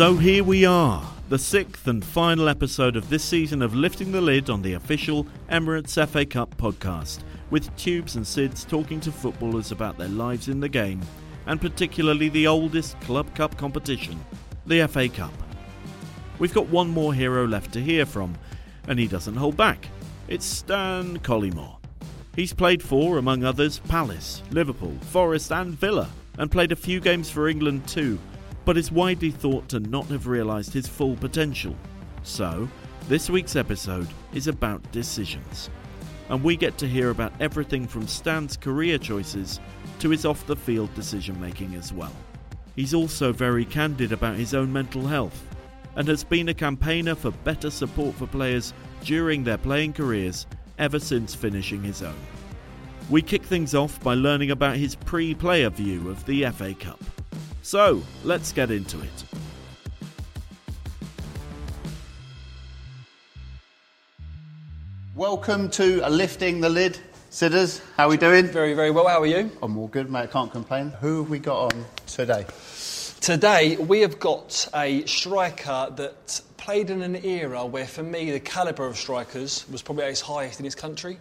So here we are, the sixth and final episode of this season of Lifting the Lid on the official Emirates FA Cup podcast, with Tubes and Sids talking to footballers about their lives in the game, and particularly the oldest Club Cup competition, the FA Cup. We've got one more hero left to hear from, and he doesn't hold back. It's Stan Collymore. He's played for, among others, Palace, Liverpool, Forest, and Villa, and played a few games for England too, but is widely thought to not have realised his full potential. So, this week's episode is about decisions. And we get to hear about everything from Stan's career choices to his off the field decision making as well. He's also very candid about his own mental health and has been a campaigner for better support for players during their playing careers ever since finishing his own. We kick things off by learning about his pre player view of the FA Cup. So, let's get into it. Welcome to a Lifting the Lid. Sidders, how are we doing? Very, very well. How are you? I'm all good, mate. Can't complain. Who have we got on today? Today, we have got a striker that played in an era where, for me, the calibre of strikers was probably at its highest in his country.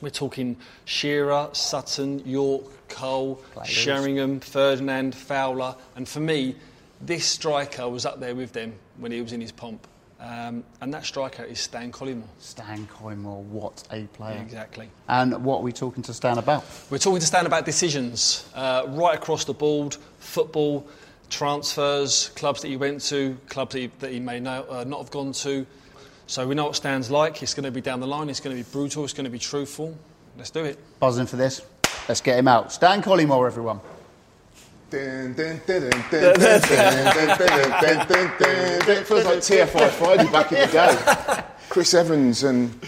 We're talking Shearer, Sutton, Yorke, Cole, Players. Sheringham, Ferdinand, Fowler, and for me, this striker was up there with them when he was in his pomp. Um, and that striker is Stan Collymore. Stan Collymore, what a player. Exactly. And what are we talking to Stan about? We're talking to Stan about decisions uh, right across the board football, transfers, clubs that he went to, clubs that he, that he may know, uh, not have gone to. So we know what Stan's like. It's going to be down the line. It's going to be brutal. It's going to be truthful. Let's do it. Buzzing for this. Let's get him out. Stan Collymore, everyone. It feels like TFI Friday back in the day. Chris Evans and.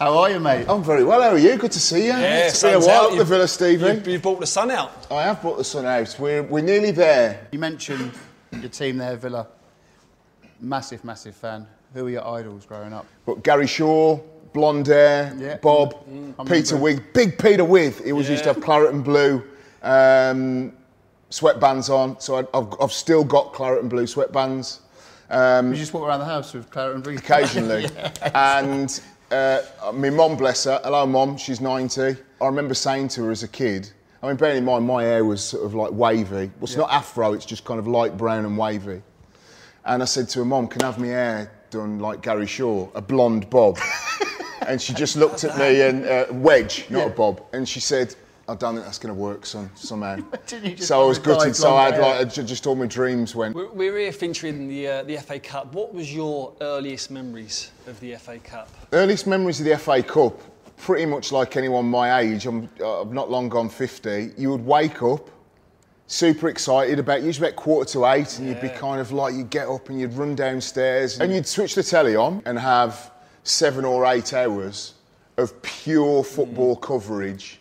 How are you, mate? I'm very well. How are you? Good to see you. Yeah, it's been a while at the Villa, Stephen. You've, you've brought the sun out. I have brought the sun out. We're, we're nearly there. You mentioned your team there, Villa. Massive, massive fan. Who were your idols growing up? But Gary Shaw, blonde hair, Yeah. Bob, I Peter. Wig, big Peter Withe. He was used to have claret and blue um, sweatbands on. So I, I've, I've still got claret and blue sweatbands. Um, You just walk around the house with Claret and blue. occasionally. And uh, my mom, bless her, hello mom, she's 90. I remember saying to her as a kid, I mean, bearing in mind my hair was sort of like wavy. Well, it's not afro, it's just kind of light brown and wavy. And I said to her, mom, can I have my hair done like Gary Shaw, a blonde bob? and she just looked at me and uh, wedge, not a bob. And she said, I don't think that's going to work, son, somehow. Didn't you just so I was want to dye gutted. So I had blonde like, just all my dreams went. We're, we're here featuring the, uh, the FA Cup. What was your earliest memories of the FA Cup? Earliest memories of the FA Cup, pretty much like anyone my age, I'm, uh, I've not long gone 50, you would wake up super excited about, usually about quarter to eight, and you'd be kind of like, you'd get up and you'd run downstairs and you'd switch the telly on and have seven or eight hours of pure football mm. coverage.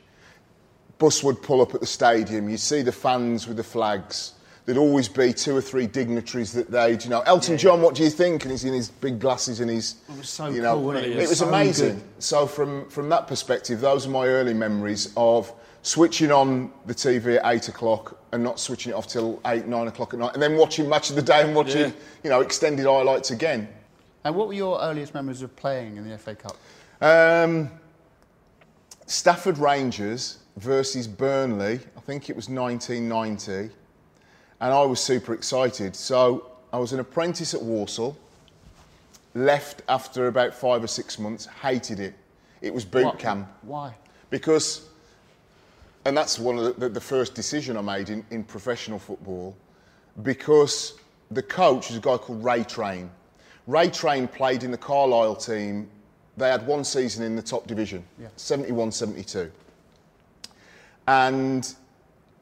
Bus would pull up at the stadium, you'd see the fans with the flags. There'd always be two or three dignitaries that they'd, you know, Elton John, what do you think? And he's in his big glasses and his, It was so you know, cool, wasn't it? It was so amazing. good. So from from that perspective, those are my early memories of switching on the TV at eight o'clock and not switching it off till eight, nine o'clock at night, and then watching match of the day and watching, Yeah. you know, extended highlights again. And what were your earliest memories of playing in the FA Cup? Um, Stafford Rangers versus Burnley. I think it was 1990, and I was super excited. So I was an apprentice at Walsall. Left after about five or six months. Hated it. It was boot What- camp Why? because, and that's one of the, the, first decision I made in, in professional football, because the coach is a guy called Ray Train. Ray Train played in the Carlisle team. They had one season in the top division, 71 72. And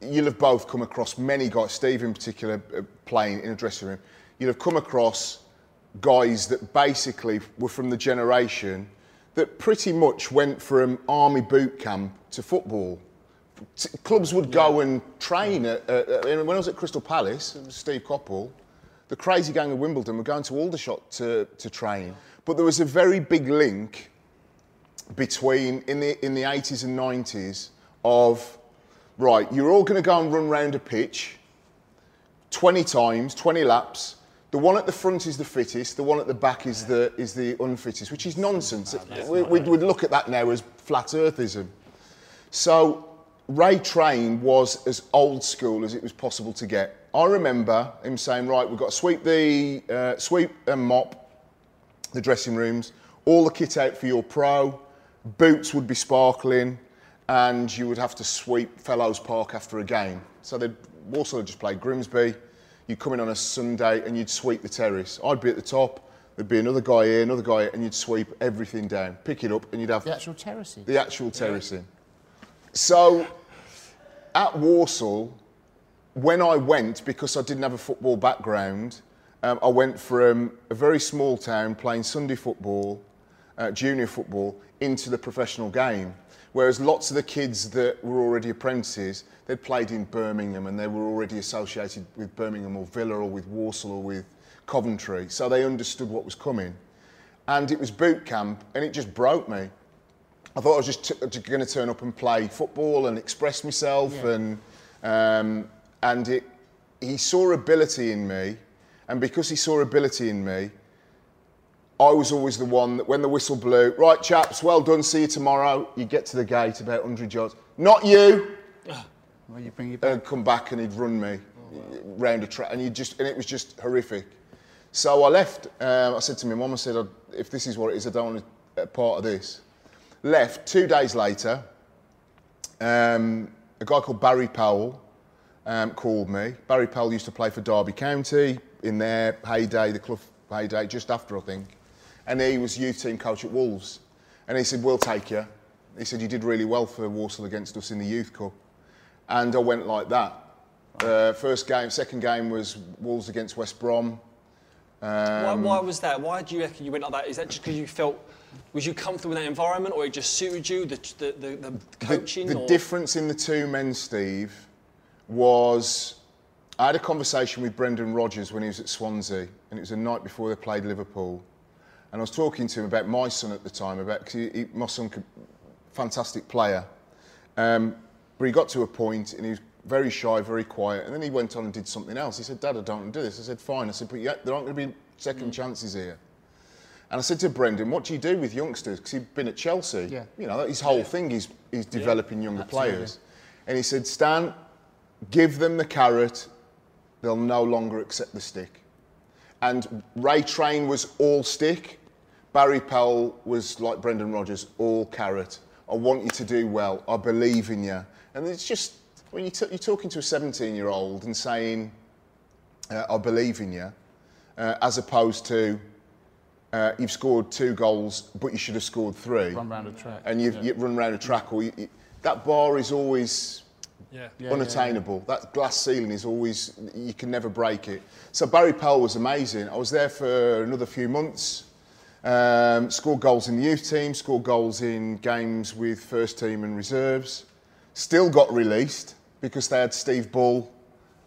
you'll have both come across many guys, Steve in particular, uh, playing in a dressing room. You'll have come across guys that basically were from the generation that pretty much went from army boot camp to football. T- Clubs would go and train. At, at- when I was at Crystal Palace, Steve Coppell, the crazy gang of Wimbledon were going to Aldershot to, to train. But there was a very big link between in the in the 80s and 90s of right, you're all going to go and run round a pitch. 20 times, 20 laps. The one at the front is the fittest. The one at the back is the is the unfittest, which is nonsense. we, would we'd look at that now as flat earthism. So Ray Train was as old school as it was possible to get. I remember him saying, "Right, we've got to sweep the uh, sweep and mop the dressing rooms, all the kit out for your pro, boots would be sparkling, and you would have to sweep Fellows Park after a game. So they'd Walsall had just played Grimsby. You'd come in on a Sunday and you'd sweep the terrace. I'd be at the top. There'd be another guy here, another guy, here, and you'd sweep everything down, pick it up, and you'd have The actual terracing. the actual terracing. So at Walsall, when I went, because I didn't have a football background, um, I went from a very small town playing Sunday football, uh, junior football, into the professional game. Whereas lots of the kids that were already apprentices, they'd played in Birmingham and they were already associated with Birmingham or Villa or with Walsall or with Coventry. So they understood what was coming. And it was boot camp and it just broke me. I thought I was just t- going to turn up and play football and express myself, Yeah. and um, and it, he saw ability in me, and because he saw ability in me, I was always the one that when the whistle blew, right, chaps, well done, see you tomorrow. You get to the gate about 100 yards, not you, Well, you bring it back. and come back and he'd run me round a track, and you just and it was just horrific. So I left. Um, I said to my mum, I said, if this is what it is, I don't want a part of this. Left. Two days later, um, a guy called Barry Powell um, called me. Barry Powell used to play for Derby County in their heyday, the club heyday, just after I think, and he was youth team coach at Wolves. And he said, "We'll take you." He said, "You did really well for Walsall against us in the youth cup." and I went like that. Uh, first game, second game was Wolves against West Brom. why, why was that? Why do you reckon you went like that? Is that just because you felt, was you comfortable in that environment or it just suited you, the, the, the, the The, coaching? the or? difference in the two men, Steve, was I had a conversation with Brendan Rodgers when he was at Swansea, and it was the night before they played Liverpool. And I was talking to him about my son at the time, about cause he, he, my son, could, fantastic player. Um, but he got to a point and he was very shy, very quiet, and then he went on and did something else. He said, Dad, I don't want to do this. I said, Fine. I said, But yeah, there aren't going to be second chances here. And I said to Brendan, what do you do with youngsters? Because he'd been at Chelsea. Yeah. You know, his whole thing is, is developing younger Absolutely. players. And he said, Stan, give them the carrot, they'll no longer accept the stick. And Ray Train was all stick. Barry Powell was like Brendan Rodgers, all carrot. I want you to do well. I believe in you. And it's just, when you t- you're talking to a 17 year old and saying, uh, I believe in you, uh, as opposed to, uh, you've scored two goals, but you should have scored three. Run round a track. And you've, you run around a track, or you, you, that bar is always yeah. Yeah, unattainable. That glass ceiling is always, you can never break it. So Barry Powell was amazing. I was there for another few months. Um, scored goals in the youth team, scored goals in games with first team and reserves. Still got released because they had Steve Bull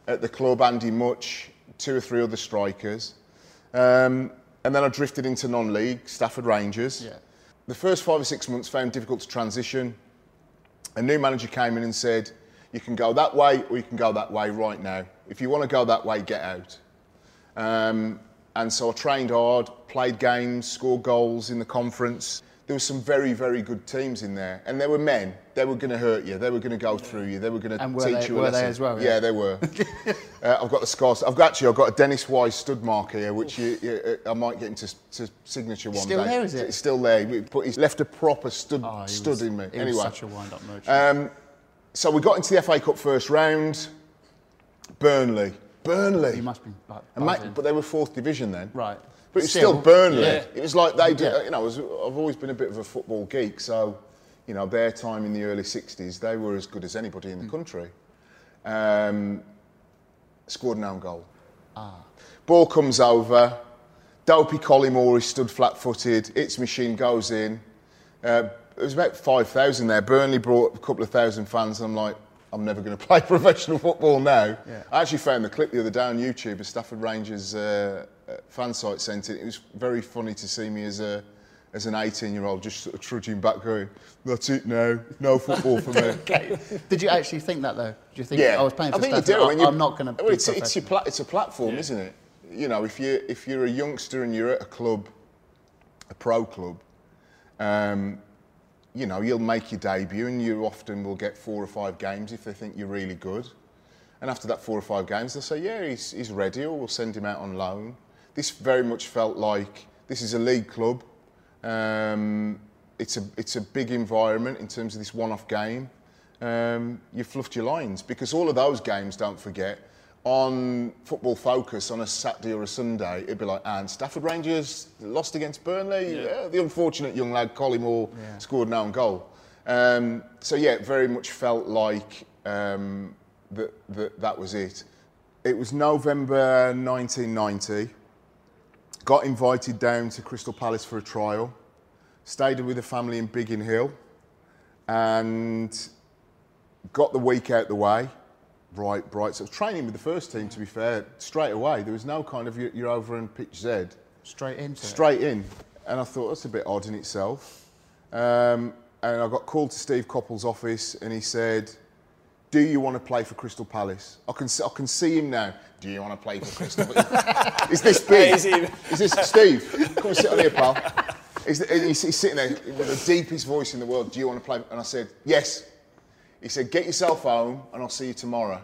at the club, Andy Mutch, two or three other strikers. Um, and then I drifted into non-league, Stafford Rangers. Yeah. The first five or six months found difficult to transition. A new manager came in and said, you can go that way or you can go that way right now. If you want to go that way, get out. Um, and so I trained hard, played games, scored goals in the conference. There were some very, very good teams in there. And they were men. They were going to hurt you. They were going to go through you. They were going to teach they- you a were they lesson. as well, Yeah, yeah? they were. uh, I've got the scars. I've got, actually, I've got a Dennis Wise stud mark here, which you, you, uh, I might get into to signature one Still day. there, is it? It's still there. But he's left a proper stud, Oh, stud was- in me. Anyway, such a wind-up merchant. so we got into the FA Cup first round. Burnley. Burnley. he must be like, And mate, but they were fourth division then. right. But it's still, Still, Burnley. yeah. It was like they did, Yeah. you know, was, I've always been a bit of a football geek, so, you know, their time in the early 60s, they were as good as anybody Mm. in the country. Um, scored an own goal. Ah. Ball comes over, Dopey Collymore is stood flat footed, its machine goes in. Uh, it was about 5,000 there. Burnley brought a couple of thousand fans, and I'm like, I'm never going to play professional football now. Yeah. I actually found the clip the other day on YouTube. of Stafford Rangers uh, fan site sent it. It was very funny to see me as a as an 18 year old, just sort of trudging back, going, That's it now, no football for me. Okay. Did you actually think that though? Do you think Yeah, I was playing for think Stafford? you do. I, you- I'm not going to. Well, it's, it's, your pla- it's a platform, isn't it? You know, if you if you're a youngster and you're at a club, a pro club, um, you know, you'll make your debut, and you often will get four or five games if they think you're really good. And after that four or five games, they'll say, "Yeah, he's, he's ready," or we'll send him out on loan. This very much felt like this is a league club. Um, it's a it's a big environment in terms of this one-off game. Um, you fluffed your lines because all of those games, don't forget, on Football Focus on a Saturday or a Sunday, it'd be like, and Stafford Rangers lost against Burnley. Yeah. the unfortunate young lad Collymore scored an own goal. Um, so yeah, it very much felt like um, that, that that was it. It was November 1990. Got invited down to Crystal Palace for a trial. Stayed with a family in Biggin Hill, and got the week out the way. Right, bright. So training with the first team. To be fair, straight away there was no kind of you're, over in pitch Z straight it. straight in. And I thought that's a bit odd in itself. Um, and I got called to Steve Coppell's office and he said, Do you want to play for Crystal Palace? I can, see- I can see him now. Do you want to play for Crystal Palace? Is this big? Is Is this Steve? Come and sit on here, pal. Is the, he's, he's sitting there with the deepest voice in the world. Do you want to play? And I said, Yes. He said, Get yourself home and I'll see you tomorrow.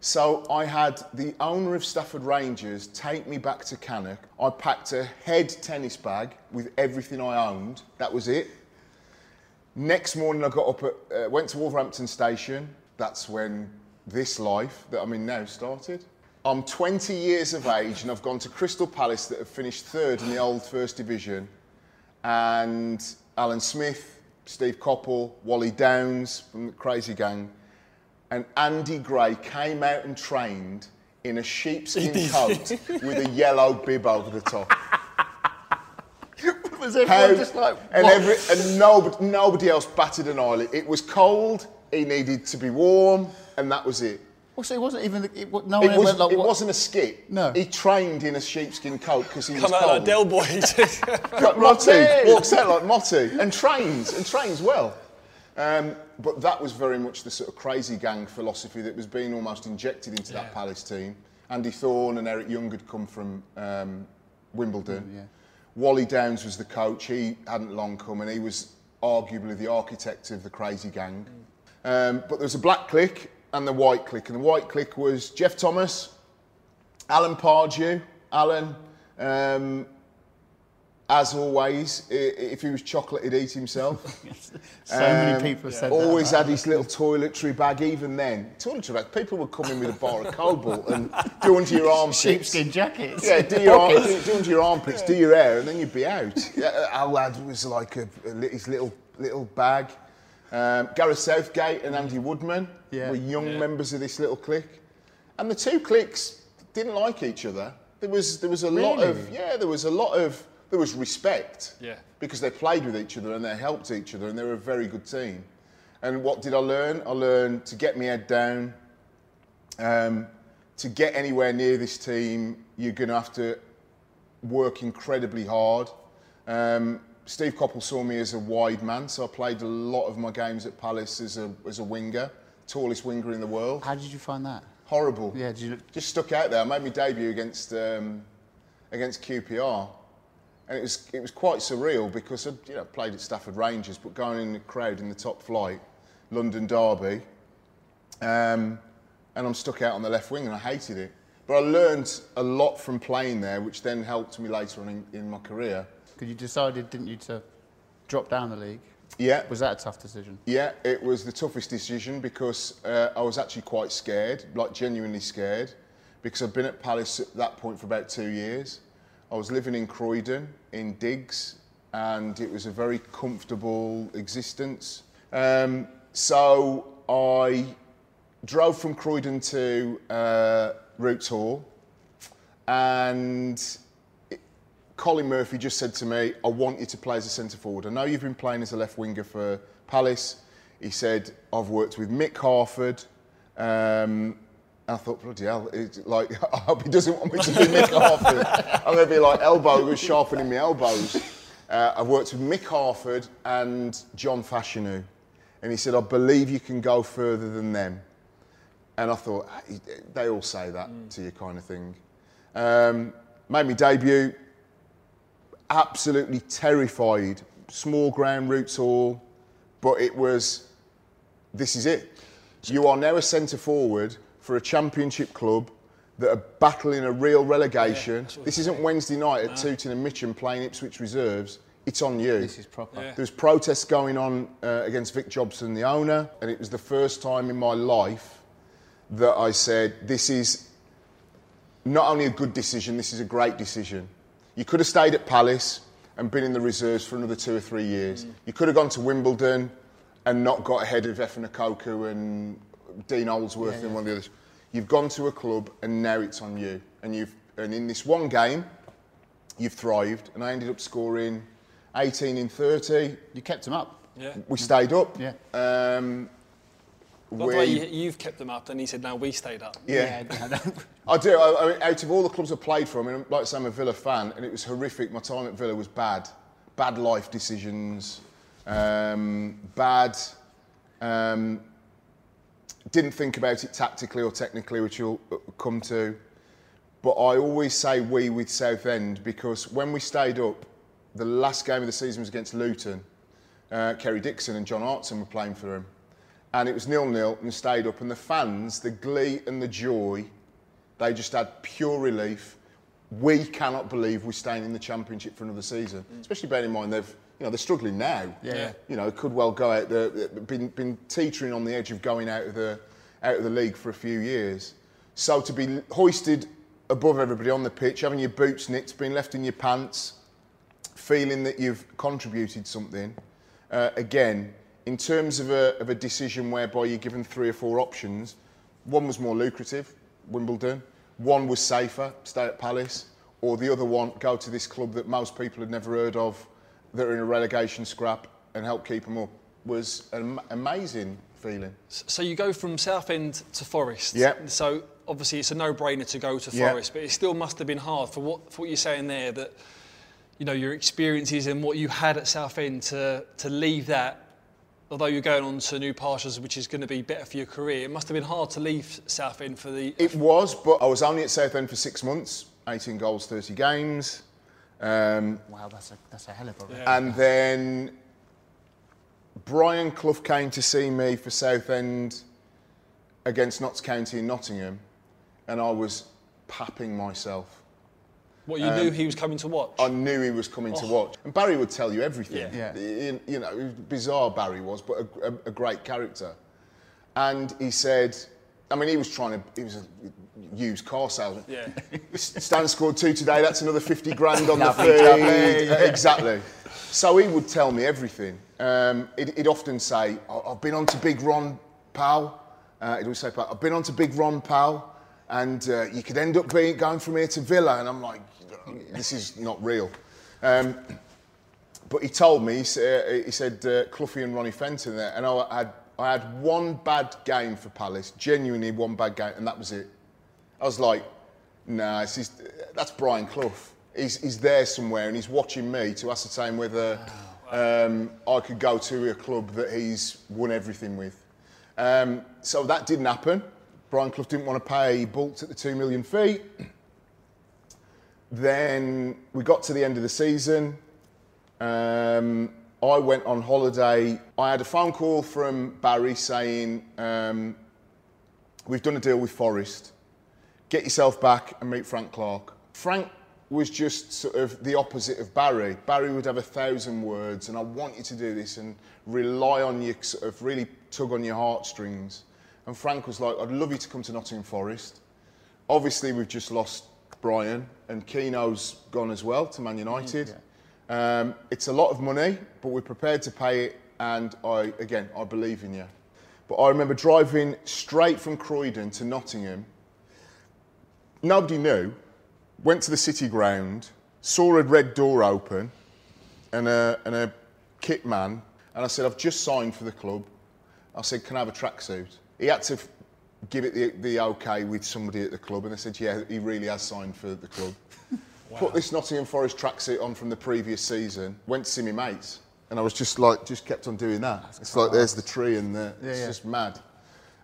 So I had the owner of Stafford Rangers take me back to Cannock. I packed a head tennis bag with everything I owned. That was it. Next morning, I got up, at, uh, went to Wolverhampton Station. That's when this life that I'm in now started. I'm 20 years of age and I've gone to Crystal Palace that have finished third in the old First Division. And Alan Smith, Steve Coppell, Wally Downes from the Crazy Gang, and Andy Gray came out and trained in a sheepskin coat with a yellow bib over the top. Was everyone How- just like, and every and nobody, nobody else batted an eyelid. It was cold. He needed to be warm, and that was it. Well, so it wasn't even. It, no one It, was, went like, it what? wasn't a skit. No. He trained in a sheepskin coat because he was Come out cold. like Del Boy. Like Motty Motty. walks out like Motty and trains and trains well. Um, but that was very much the sort of crazy gang philosophy that was being almost injected into that Palace team. Andy Thorn and Eric Young had come from um, Wimbledon. yeah. Wally Downes was the coach. He hadn't long come, and he was arguably the architect of the crazy gang. Um, but there was a black clique and the white clique, and the white clique was Geoff Thomas, Alan Pardew, Alan. Um, as always, if he was chocolate, he'd eat himself. so many Um, people have said Always that. had his little toiletry bag, even then. Toiletry bag, people would come in with a bar of cobalt and do under your armpits. sheepskin jackets. Yeah, do your, arm, do, do under your armpits, do your hair, and then you'd be out. Yeah, our lad was like a, a his little little bag. Um, Gareth Southgate and Andy Woodman Yeah. were young members of this little clique, and the two cliques didn't like each other. There was there was a lot of yeah, there was a lot of there was respect. Yeah. Because they played with each other and they helped each other and they were a very good team. And what did I learn? I learned to get my head down, um, to get anywhere near this team, you're going to have to work incredibly hard. Um, Steve Coppell saw me as a wide man, so I played a lot of my games at Palace as a, as a winger, tallest winger in the world. How did you find that? Horrible. Yeah, did you, Just stuck out there. I made my debut against um, against QPR, and it was it was quite surreal because I you know played at Stafford Rangers, but going in the crowd in the top flight, London Derby, um, and I'm stuck out on the left wing, and I hated it. But I learned a lot from playing there, which then helped me later on in, in my career. because you decided, didn't you, to drop down the league? Yeah, Was that a tough decision? Yeah, it was the toughest decision because uh, I was actually quite scared, like genuinely scared, because I'd been at Palace at that point for about two years. I was living in Croydon, in digs, and it was a very comfortable existence. Um, so I drove from Croydon to uh, Roots Hall, and Colin Murphy just said to me, I want you to play as a centre forward. I know you've been playing as a left winger for Palace. He said, I've worked with Mick Harford. Um, I thought, bloody hell, it's like, I hope he doesn't want me to be Mick Harford. I'm going to be like elbow. sharpening my elbows. Uh, I've worked with Mick Harford and John Fashanu. And he said, I believe you can go further than them. And I thought, "Ah, they all say that to you, kind of thing. Um, made me debut, absolutely terrified. Small ground, Roots Hall, but it was, this is it. You are now a centre forward for a championship club that are battling a real relegation. this isn't Wednesday night at Tooting and Mitcham playing Ipswich reserves. It's on you. This is proper. Yeah. There was protests going on uh, against Vic Jobson, the owner, and it was the first time in my life that I said, "This is not only a good decision, this is a great decision." You could have stayed at Palace and been in the reserves for another two or three years. You could have gone to Wimbledon and not got ahead of Effa and Dean Holdsworth and one of the others. You've gone to a club and now it's on you. And you've and in this one game, you've thrived. And I ended up scoring 18 in 30. You kept him up. Yeah. We stayed up. Yeah. Um, By the way, you, you've kept them up, and he said, "No, we stayed up." yeah. Yeah. I do. I, I mean, out of all the clubs I played for, I mean, like I say, I'm a Villa fan, and it was horrific. My time at Villa was bad. Bad life decisions, um, bad. Um, didn't think about it tactically or technically, which you'll uh, come to. But I always say we with Southend because when we stayed up, the last game of the season was against Luton. Uh, Kerry Dixon and John Hartson were playing for him. And it was nil-nil and stayed up. And the fans, the glee and the joy, they just had pure relief. We cannot believe we're staying in the Championship for another season. Especially bearing in mind they've, you know, they're struggling now. Yeah. You know, could well go out. The, been been teetering on the edge of going out of the out of the league for a few years. So to be hoisted above everybody on the pitch, having your boots nicked, being left in your pants, feeling that you've contributed something. Uh, again, in terms of a, of a decision whereby you're given three or four options, one was more lucrative, Wimbledon. One was safer, stay at Palace. Or the other one, go to this club that most people had never heard of, that are in a relegation scrap, and help keep them up. Was an amazing feeling. So you go from Southend to Forest. Yeah. So obviously it's a no-brainer to go to Yeah. Forest, but it still must have been hard for what for what you're saying there that you know your experiences and what you had at Southend to to leave that. Although you're going on to new pastures, which is going to be better for your career, it must have been hard to leave Southend for the. It was, but I was only at Southend for six months, 18 goals, 30 games. Um, wow, that's a that's a hell of a. record. And then Brian Clough came to see me for Southend against Notts County in Nottingham, and I was papping myself. what you knew he was coming to watch. I knew he was coming to watch. And Barry would tell you everything. Yeah. Yeah. You, you know, bizarre Barry was, but a, a, a great character. And he said, I mean, he was trying to, he was a used car salesman. yeah. Stan scored two today, that's another 50 grand on the Lovely, feed. Uh, Exactly. So he would tell me everything. Um, he'd, he'd often say, "I- I've been on to Big Ron, pal. Uh, he'd always say, I've been on to Big Ron, pal, and uh, you could end up being, going from here to Villa. And I'm like, this is not real. Um, but he told me, he, sa- he said, uh, Cloughie and Ronnie Fenton there, and I had, I had one bad game for Palace, genuinely one bad game, and that was it. I was like, nah, that's Brian Clough. He's, he's there somewhere and he's watching me to ascertain whether um, I could go to a club that he's won everything with. Um, so that didn't happen. Brian Clough didn't want to pay, he balked at the two million fee. Then we got to the end of the season. Um, I went on holiday. I had a phone call from Barry saying, um, We've done a deal with Forest. Get yourself back and meet Frank Clark. Frank was just sort of the opposite of Barry. Barry would have a thousand words, and I want you to do this and rely on you, sort of really tug on your heartstrings. And Frank was like, I'd love you to come to Nottingham Forest. Obviously, we've just lost Brian, and Keano's gone as well to Man United. Um, it's a lot of money, but we're prepared to pay it, and I, again, I believe in you. But I remember driving straight from Croydon to Nottingham. Nobody knew. Went to the city ground, saw a red door open, and a, and a kit man, and I said, I've just signed for the club. I said, can I have a tracksuit? He had to give it the, the okay with somebody at the club, and they said, yeah, he really has signed for the club. Put this Nottingham Forest tracksuit on from the previous season. Went to see my mates, and I was just like, just kept on doing that. it's like there's the tree, and the, it's yeah. just mad.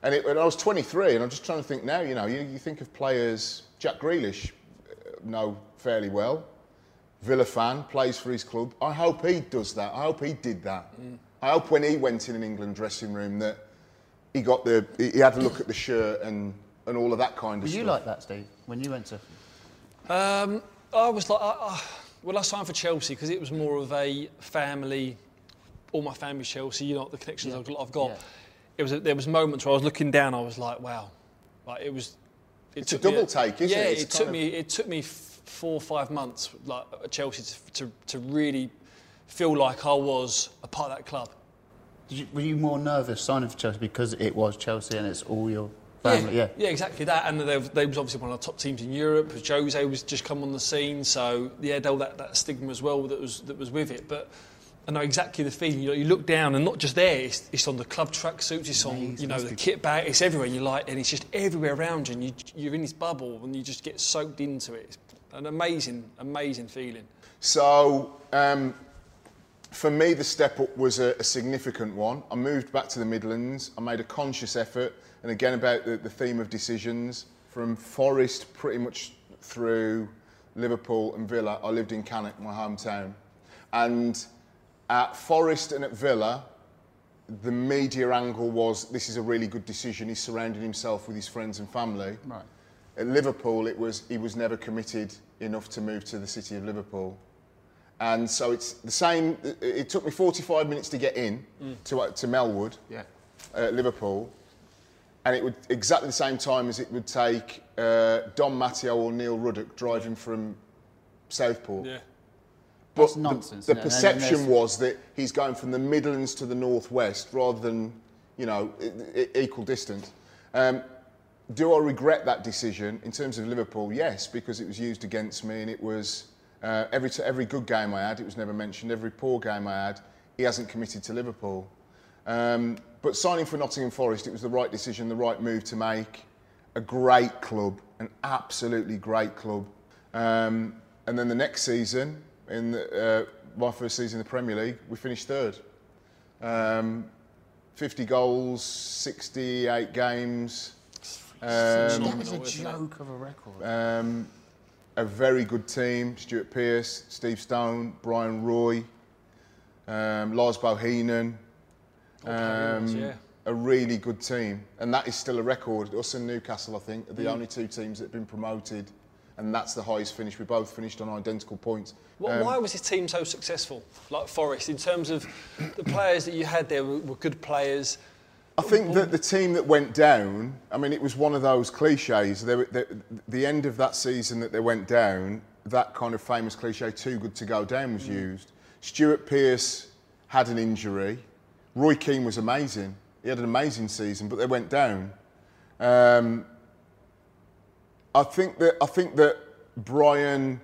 And, it, and I was 23, and I'm just trying to think now. You know, you, you think of players. Jack Grealish, uh, know fairly well. Villa fan, plays for his club. I hope he does that. I hope he did that. I hope when he went in an England dressing room that he got the he he had a look at the shirt and and all of that kind Were of stuff. Were you like that, Steve, when you went to? Um, I was like, I, I, well, I signed for Chelsea because it was more of a family. All my family's Chelsea. You know the connections I've got. I've got. Yeah. It was. There was moments where I was looking down. I was like, wow, like it was. It It's a took me double take, isn't yeah, it? It's it took kind me. It took me four or five months, like at Chelsea, to, to, to really feel like I was a part of that club. Did you, were you more nervous signing for Chelsea because it was Chelsea and it's all your family? Yeah. yeah, exactly that. And they, they was obviously one of the top teams in Europe. Jose was just come on the scene, so yeah, there was that, that stigma as well that was that was with it. But I know exactly the feeling. You, know, you look down, and not just there, it's, it's on the club tracksuits, it's on you know the be- kit bag, it's everywhere. You like, and it's just everywhere around you, and you, you're in this bubble, and you just get soaked into it. It's an amazing, amazing feeling. So, um, for me, the step up was a, a significant one. I moved back to the Midlands. I made a conscious effort, and again about the, the theme of decisions. From Forest, pretty much through Liverpool and Villa, I lived in Cannock, my hometown. And at Forest and at Villa, the media angle was this is a really good decision. He's surrounding himself with his friends and family. Right. At Liverpool, it was he was never committed enough to move to the city of Liverpool, and so it's the same. It, took me 45 minutes to get in to uh, to Melwood, Yeah. uh, Liverpool, and it would exactly the same time as it would take uh, Dom Matteo or Neil Ruddock driving from Southport. Yeah. That's the- nonsense, The? And then perception there's- was that he's going from the Midlands to the northwest rather than, you know, equal distance. Um, do I regret that decision in terms of Liverpool? Yes, because it was used against me, and it was uh, every every good game I had, it was never mentioned. Every poor game I had, he hasn't committed to Liverpool. Um, but signing for Nottingham Forest, it was the right decision, the right move to make. A great club, an absolutely great club. Um, and then the next season, in the, uh, my first season in the Premier League, we finished third. Um, 50 goals, 68 games. Um, was a Phenomenal, isn't it? joke of a record. um, a very good team. Stuart Pearce, Steve Stone, Bryan Roy, um, Lars Bohinen. Old Harry Wills, yeah. A really good team. And that is still a record. Us and Newcastle, I think, are Mm. the only two teams that have been promoted. And that's the highest finish. We both finished on identical points. Wh- Um, Why was this team so successful, like Forest, in terms of the players that you had there were, were good players? I think that the team that went down, I mean, it was one of those cliches. They, were- they, the end of that season that they went down, that kind of famous cliche, too good to go down, was used. Stuart Pearce had an injury. Roy Keane was amazing. He had an amazing season, but they went down. Um, I think that I think that Brian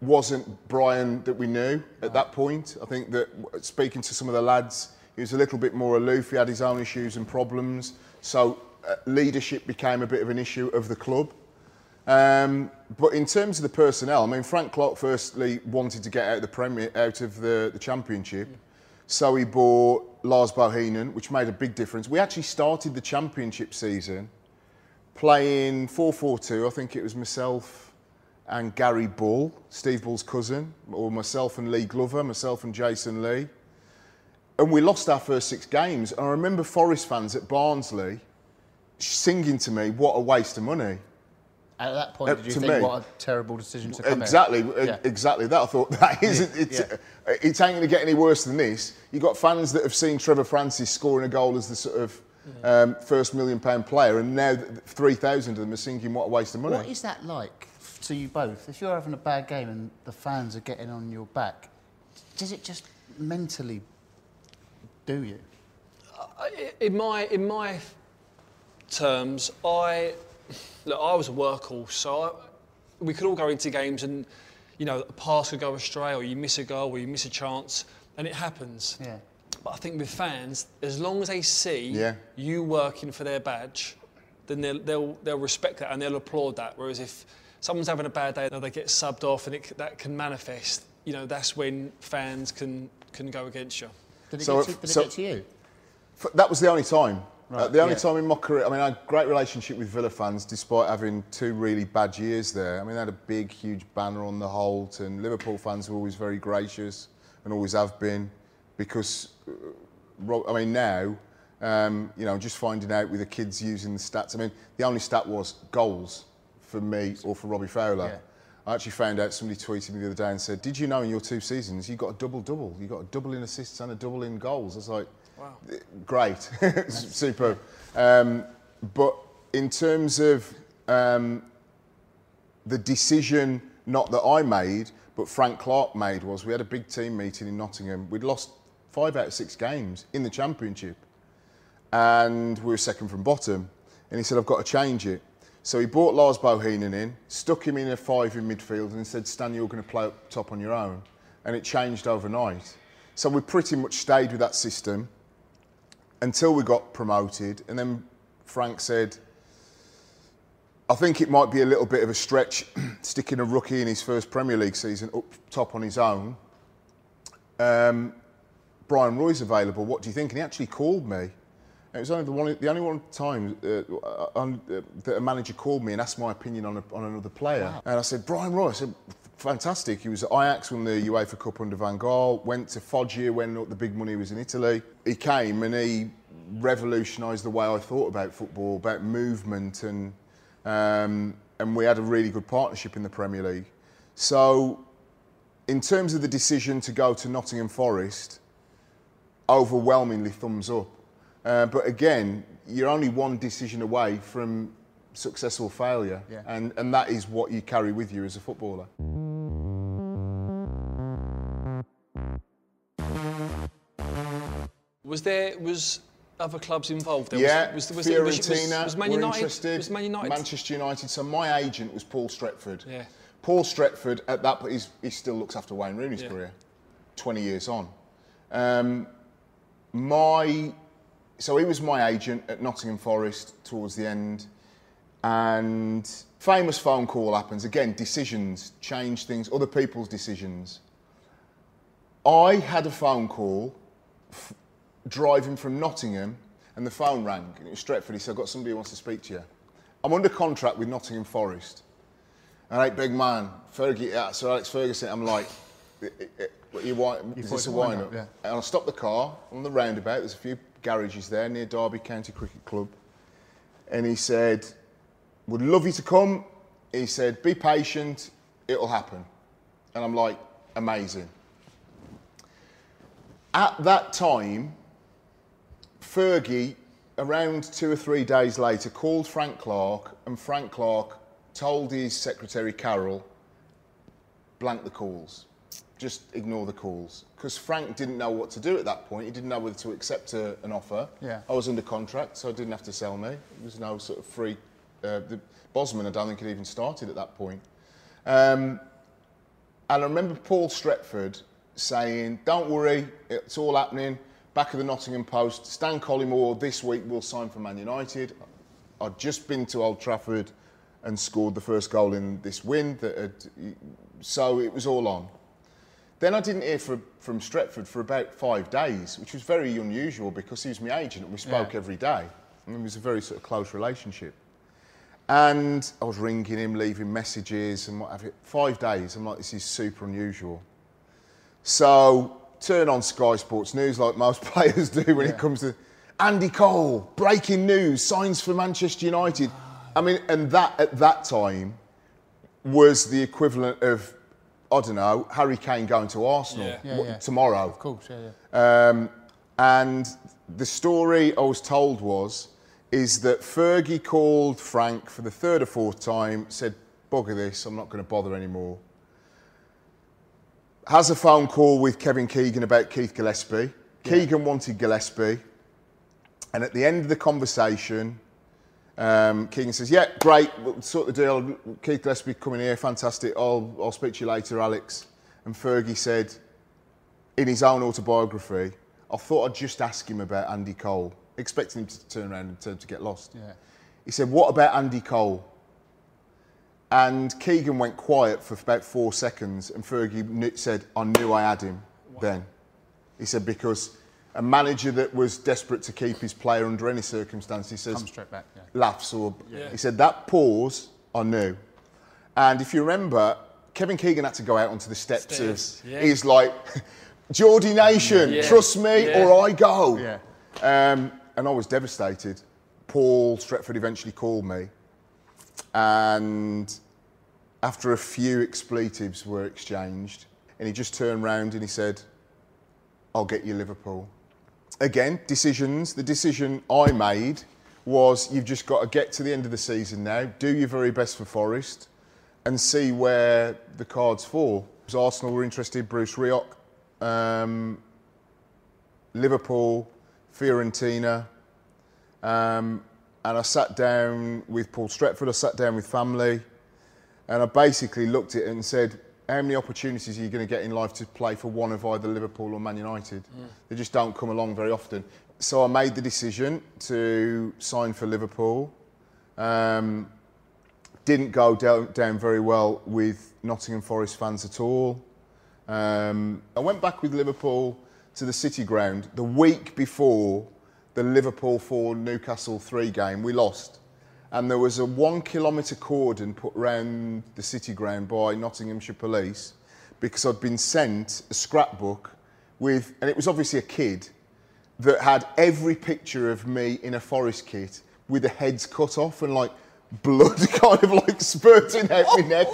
wasn't Brian that we knew at that point. I think that speaking to some of the lads, he was a little bit more aloof. He had his own issues and problems. So uh, leadership became a bit of an issue of the club. Um, but in terms of the personnel, I mean, Frank Clark firstly wanted to get out of the Premier, out of the, the Championship. So he bought Lars Bohinen, which made a big difference. We actually started the Championship season playing 4-4-2. I think it was myself and Gary Bull, Steve Bull's cousin, or myself and Lee Glover, myself and Jason Lee. And we lost our first six games. And I remember Forest fans at Barnsley singing to me, what a waste of money. At that point, uh, did you think me- what a terrible decision to come? Exactly, Yeah. exactly that. I thought that isn't. It's, Yeah. uh, it ain't going to get any worse than this. You've got fans that have seen Trevor Francis scoring a goal as the sort of um, first million pound player, and now three thousand of them are singing "What a waste of money." What is that like to you both? If you're having a bad game and the fans are getting on your back, does it just mentally do you? I- In my in my terms, I look. I was a workhorse, so I, we could all go into games and you know a pass could go astray, or you miss a goal, or you miss a chance, and it happens. Yeah. But I think with fans, as long as they see Yeah. you working for their badge, then they'll, they'll, they'll respect that and they'll applaud that. Whereas if someone's having a bad day, and they get subbed off, and it, that can manifest. You know, that's when fans can can go against you. Did it, So get, to, if- did so- it get to you? F- That was the only time. Uh, the only yeah. time in my career, I mean, I had a great relationship with Villa fans despite having two really bad years there. I mean, they had a big, huge banner on the Holte, and Liverpool fans were always very gracious and always have been because, uh, I mean, now, um, you know, just finding out with the kids using the stats. I mean, the only stat was goals for me or for Robbie Fowler. Yeah. I actually found out somebody tweeted me the other day and said, "Did you know in your two seasons you got a double double? You got a double in assists and a double in goals." I was like, Wow. "Great, superb." Um, but in terms of um, the decision, not that I made, but Frank Clark made, was we had a big team meeting in Nottingham. We'd lost five out of six games in the Championship, and we were second from bottom. And he said, "I've got to change it." So he brought Lars Bohinen in, stuck him in a five in midfield, and said, "Stan, you're going to play up top on your own." And it changed overnight. So we pretty much stayed with that system until we got promoted. And then Frank said, I think it might be a little bit of a stretch sticking a rookie in his first Premier League season up top on his own. Um, Bryan Roy's available. What do you think? And he actually called me. It was only the, one, the only one time uh, on, uh, that a manager called me and asked my opinion on, a, on another player. And I said, Brian Roy. I said, fantastic. He was at Ajax, when the UEFA Cup under Van Gaal, went to Foggia when the big money was in Italy. He came and he revolutionised the way I thought about football, about movement, and, um, and we had a really good partnership in the Premier League. So, in terms of the decision to go to Nottingham Forest, overwhelmingly thumbs up. Uh, but again, you're only one decision away from successful failure, Yeah. and, and that is what you carry with you as a footballer. Was there was other clubs involved? There yeah, was, was, was, Fiorentina was, was, was Man were United interested. was Man United Manchester United. So my agent was Paul Stretford. Yeah. Paul Stretford at that point, he still looks after Wayne Rooney's Yeah. career, 20 years on. Um, my so he was my agent at Nottingham Forest towards the end, and famous phone call happens again. Decisions change things, other people's decisions. I had a phone call f- driving from Nottingham, and the phone rang, and it was Stretford. He said, "I've got somebody who wants to speak to you." I'm under contract with Nottingham Forest. All right, big man, Fergie, yeah, Sir Alex Ferguson. I'm like, "Eh, eh, eh, you want? You Is this a wind up? yeah. And I stopped the car on the roundabout. There's a few garages there near Derby County Cricket Club. And he said, Would love you to come. He said, Be patient, it'll happen. And I'm like, Amazing. At that time, Fergie, around two or three days later, called Frank Clark, and Frank Clark told his secretary Carol, blank the calls. Just ignore the calls. Because Frank didn't know what to do at that point. He didn't know whether to accept a, an offer. Yeah. I was under contract, so I didn't have to sell me. There was no sort of free. Uh, the Bosman, I don't think, had even started at that point. Um, and I remember Paul Stretford saying, Don't worry, it's all happening. Back of the Nottingham Post, Stan Collymore this week will sign for Man United. I'd just been to Old Trafford and scored the first goal in this win. That had, so it was all on. Then I didn't hear from, from Stretford for about five days, which was very unusual because he was my agent and we spoke Yeah. every day. And it was a very sort of close relationship. And I was ringing him, leaving messages and what have you. Five days. I'm like, this is super unusual. So turn on Sky Sports News like most players do when Yeah. it comes to Andy Cole, breaking news, signs for Manchester United. I mean, and that at that time was the equivalent of, I don't know, Harry Kane going to Arsenal Yeah. Yeah, w- yeah. tomorrow. Of course, yeah, yeah. Um, and the story I was told was is that Fergie called Frank for the third or fourth time, said, "Bugger this, I'm not going to bother anymore." Has a phone call with Kevin Keegan about Keith Gillespie. Keegan wanted Gillespie, and at the end of the conversation, um, Keegan says, "Yeah, great, we'll sort the deal. Keith Gillespie coming here, fantastic. I'll I'll speak to you later, Alex." And Fergie said, in his own autobiography, I thought I'd just ask him about Andy Cole, expecting him to turn around and turn to get lost. Yeah. He said, What about Andy Cole? And Keegan went quiet for about four seconds, and Fergie said, I knew I had him then. He said, because a manager that was desperate to keep his player under any circumstance, he says, Come straight back. Yeah. laughs or Yeah. he said that pause I knew. And if you remember, Kevin Keegan had to go out onto the steps Stairs, of yeah. he's like Geordie Nation, trust me or I go. Yeah. Um, and I was devastated. Paul Stretford eventually called me and after a few expletives were exchanged and he just turned round and he said, I'll get you Liverpool again, decisions. The decision I made was you've just got to get to the end of the season now, do your very best for Forest, and see where the cards fall. Because Arsenal were interested, Bruce Rioch, um, Liverpool, Fiorentina. Um, and I sat down with Paul Stretford, I sat down with family, and I basically looked at it and said, how many opportunities are you going to get in life to play for one of either Liverpool or Man United? They just don't come along very often. So I made the decision to sign for Liverpool. Um, didn't go down, down very well with Nottingham Forest fans at all. Um, I went back with Liverpool to the City Ground the week before the Liverpool 4 Newcastle 3 game. We lost. And there was a one kilometre cordon put round the City Ground by Nottinghamshire Police because I'd been sent a scrapbook with, and it was obviously a kid, that had every picture of me in a forest kit with the heads cut off and like blood kind of like spurting out my neck.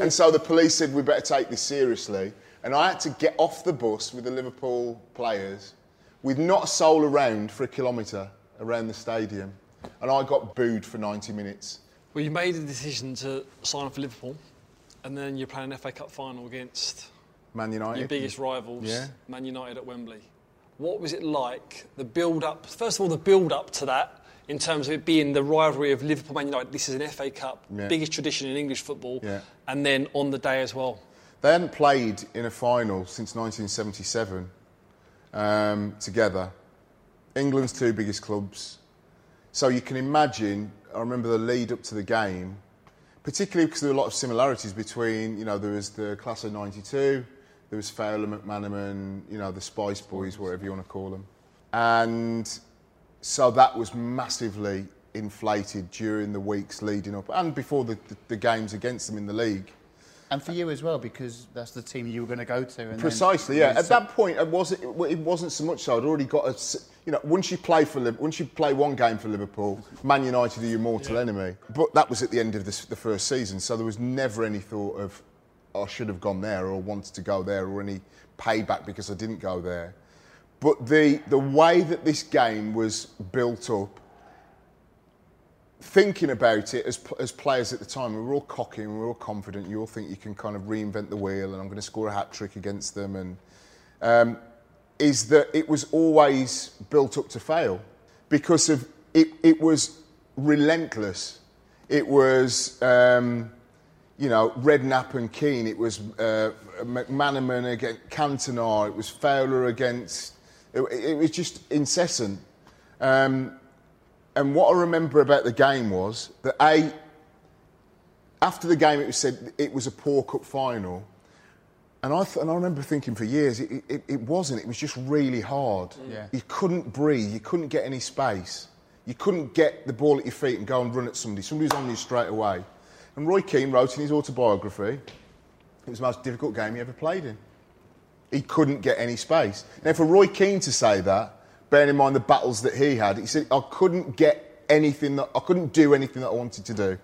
And so the police said, we better take this seriously. And I had to get off the bus with the Liverpool players with not a soul around for a kilometre around the stadium. And I got booed for 90 minutes. Well, you made a decision to sign up for Liverpool, and then you're playing an FA Cup final against Man United. your biggest rivals, Yeah. Man United at Wembley. What was it like? The build up. First of all, the build up to that, in terms of it being the rivalry of Liverpool Man United. This is an FA Cup, Yeah. biggest tradition in English football, Yeah. and then on the day as well. They hadn't played in a final since 1977 um, together. England's two biggest clubs. So you can imagine, I remember the lead up to the game, particularly because there were a lot of similarities between, you know, there was the class of 92, there was Fowler, McManaman, you know, the Spice Boys, whatever you want to call them. And so that was massively inflated during the weeks leading up and before the, the, the games against them in the league. And for you as well, because that's the team you were going to go to. And then Precisely, yeah. At said- that point, it wasn't. It wasn't so much so. I'd already got a. s- You know, once you play for Liv- once you play one game for Liverpool, Man United are your mortal enemy. But that was at the end of this, the first season, so there was never any thought of oh, I should have gone there or wanted to go there or any payback because I didn't go there. But the the way that this game was built up thinking about it as, as players at the time, we were all cocky and we were all confident. You all think you can kind of reinvent the wheel and I'm going to score a hat trick against them. And um, is that it was always built up to fail because of it, it was relentless. It was, um, you know, Redknapp and Keane. It was uh, McManaman against Cantona. It was Fowler against. It, it was just incessant. Um, and what I remember about the game was that a after the game it was said it was a poor cup final, and I th- and I remember thinking for years it, it, it wasn't. It was just really hard. Mm. Yeah. You couldn't breathe. You couldn't get any space. You couldn't get the ball at your feet and go and run at somebody. Somebody was on you straight away. And Roy Keane wrote in his autobiography, it was the most difficult game he ever played in. He couldn't get any space. Now, for Roy Keane to say that, bearing in mind the battles that he had, he said, I couldn't get anything that, I couldn't do anything that I wanted to do.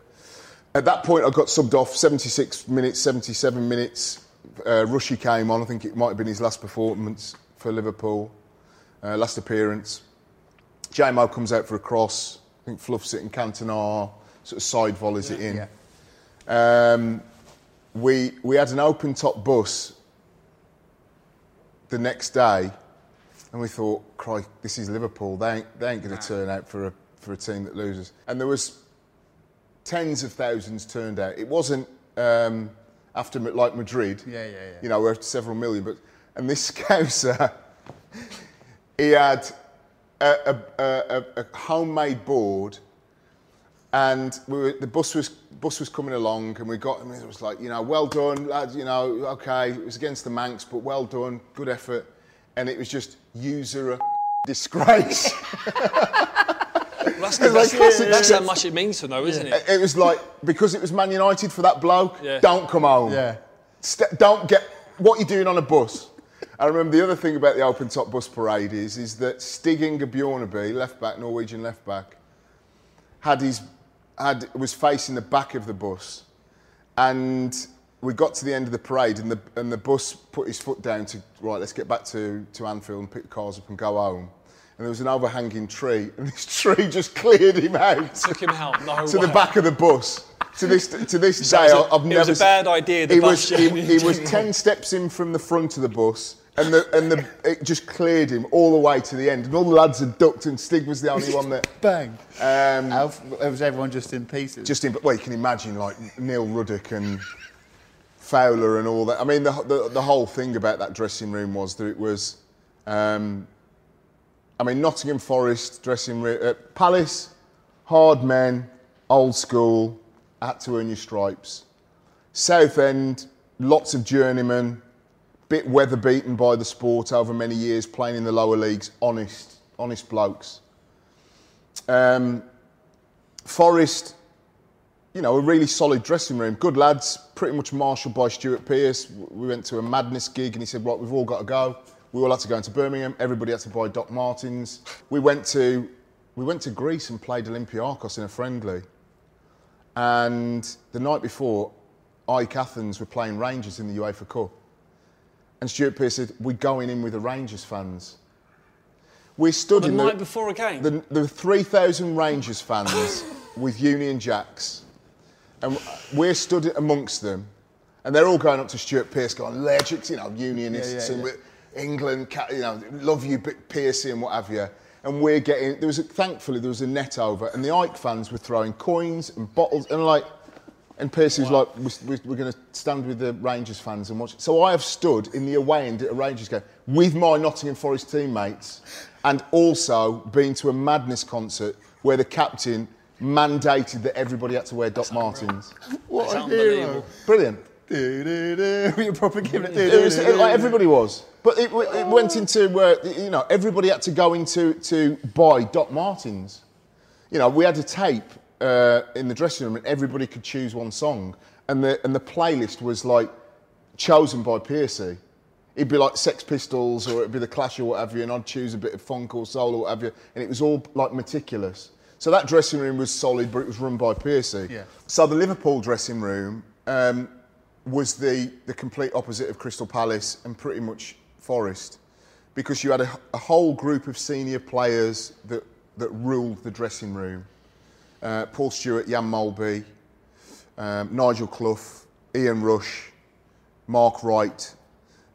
At that point, I got subbed off 76 minutes, 77 minutes. Uh, Rushy came on, I think it might have been his last performance for Liverpool, uh, last appearance. Jamo comes out for a cross, I think fluffs it and Cantona sort of side volleys it in. Yeah. Um, we, we had an open top bus the next day, and we thought, "Christ, this is Liverpool. They ain't, they ain't going to turn out for a, for a team that loses." And there was tens of thousands turned out. It wasn't um, after like Madrid, Yeah, yeah, yeah. you know, where several million. But and this Scouser, he had a, a, a, a- a homemade board And we were, the bus was bus was coming along, and we got him. It was like, you know, well done, lads. You know, okay, it was against the Mancs, but well done, good effort. And it was just user a disgrace. Well, that's It's like that's, that's how much it means to know, isn't it? it was like because it was Man United for that bloke. Yeah. Don't come home. Yeah. St- don't get what you're doing on a bus. I remember the other thing about the open top bus parade is, is that Stig Inge Bjørnebye, left back, Norwegian left back, had his had was facing the back of the bus, and we got to the end of the parade, and the and the bus put his foot down to right. Let's get back to to Anfield and pick the cars up and go home. And there was an overhanging tree, and this tree just cleared him out Took him out. No to way. the back of the bus. To this to this So day, it was a- I've it never. was a bad idea, the He bus was he, journey. he was ten steps in from the front of the bus, and the and the it just cleared him all the way to the end, and all the lads had ducked, and Stig was the only one that. Bang. Um, How, was everyone just in pieces? just in, well, you can imagine like Neil Ruddock and Fowler and all that. I mean, the, the, the whole thing about that dressing room was that it was, um, I mean, Nottingham Forest dressing room, uh, Palace, hard men, old school, had to earn your stripes. Southend, lots of journeymen, bit weather beaten by the sport over many years, playing in the lower leagues, honest, honest blokes. Um, Forest, you know, a really solid dressing room. Good lads, pretty much marshalled by Stuart Pearce. We went to a Madness gig and he said, right, we've all got to go. We all had to go into Birmingham. Everybody had to buy Doc Martens. We went to, we went to Greece and played Olympiakos in a friendly. And the night before, AEK Athens were playing Rangers in the UEFA Cup. And Stuart Pearce said, we're going in with the Rangers fans. We stood the in the... night before a game. the, the 3,000 Rangers fans with Union Jacks, and uh, we're stood amongst them, and they're all going up to Stuart Pearce, going, legends, you know, Unionists, Yeah, yeah, and yeah. England, you know, love you, P- Piercy, and what have you. And we're getting, there was a, thankfully, there was a net over, and the AEK fans were throwing coins and bottles, and like, and Piercy was like, we're, we're going to stand with the Rangers fans and watch. So I have stood in the away end at a Rangers game with my Nottingham Forest teammates and also been to a Madness concert where the captain mandated that everybody had to wear Doc Martens. what That's a hero. Brilliant. You're probably giving it. It was, it- like everybody was. But it, it went into where, you know, everybody had to go into to buy Doc Martens. You know, we had a tape uh, in the dressing room and everybody could choose one song. And the, and the playlist was like chosen by Piercy. It'd be like Sex Pistols or it'd be The Clash or whatever, and I'd choose a bit of funk or soul or whatever, and it was all like meticulous. So that dressing room was solid, but it was run by Piercy. Yeah. So the Liverpool dressing room um, was the, the complete opposite of Crystal Palace and pretty much Forest, because you had a, a whole group of senior players that, that ruled the dressing room. Uh, Paul Stewart, Jan Mølby, um, Nigel Clough, Ian Rush, Mark Wright,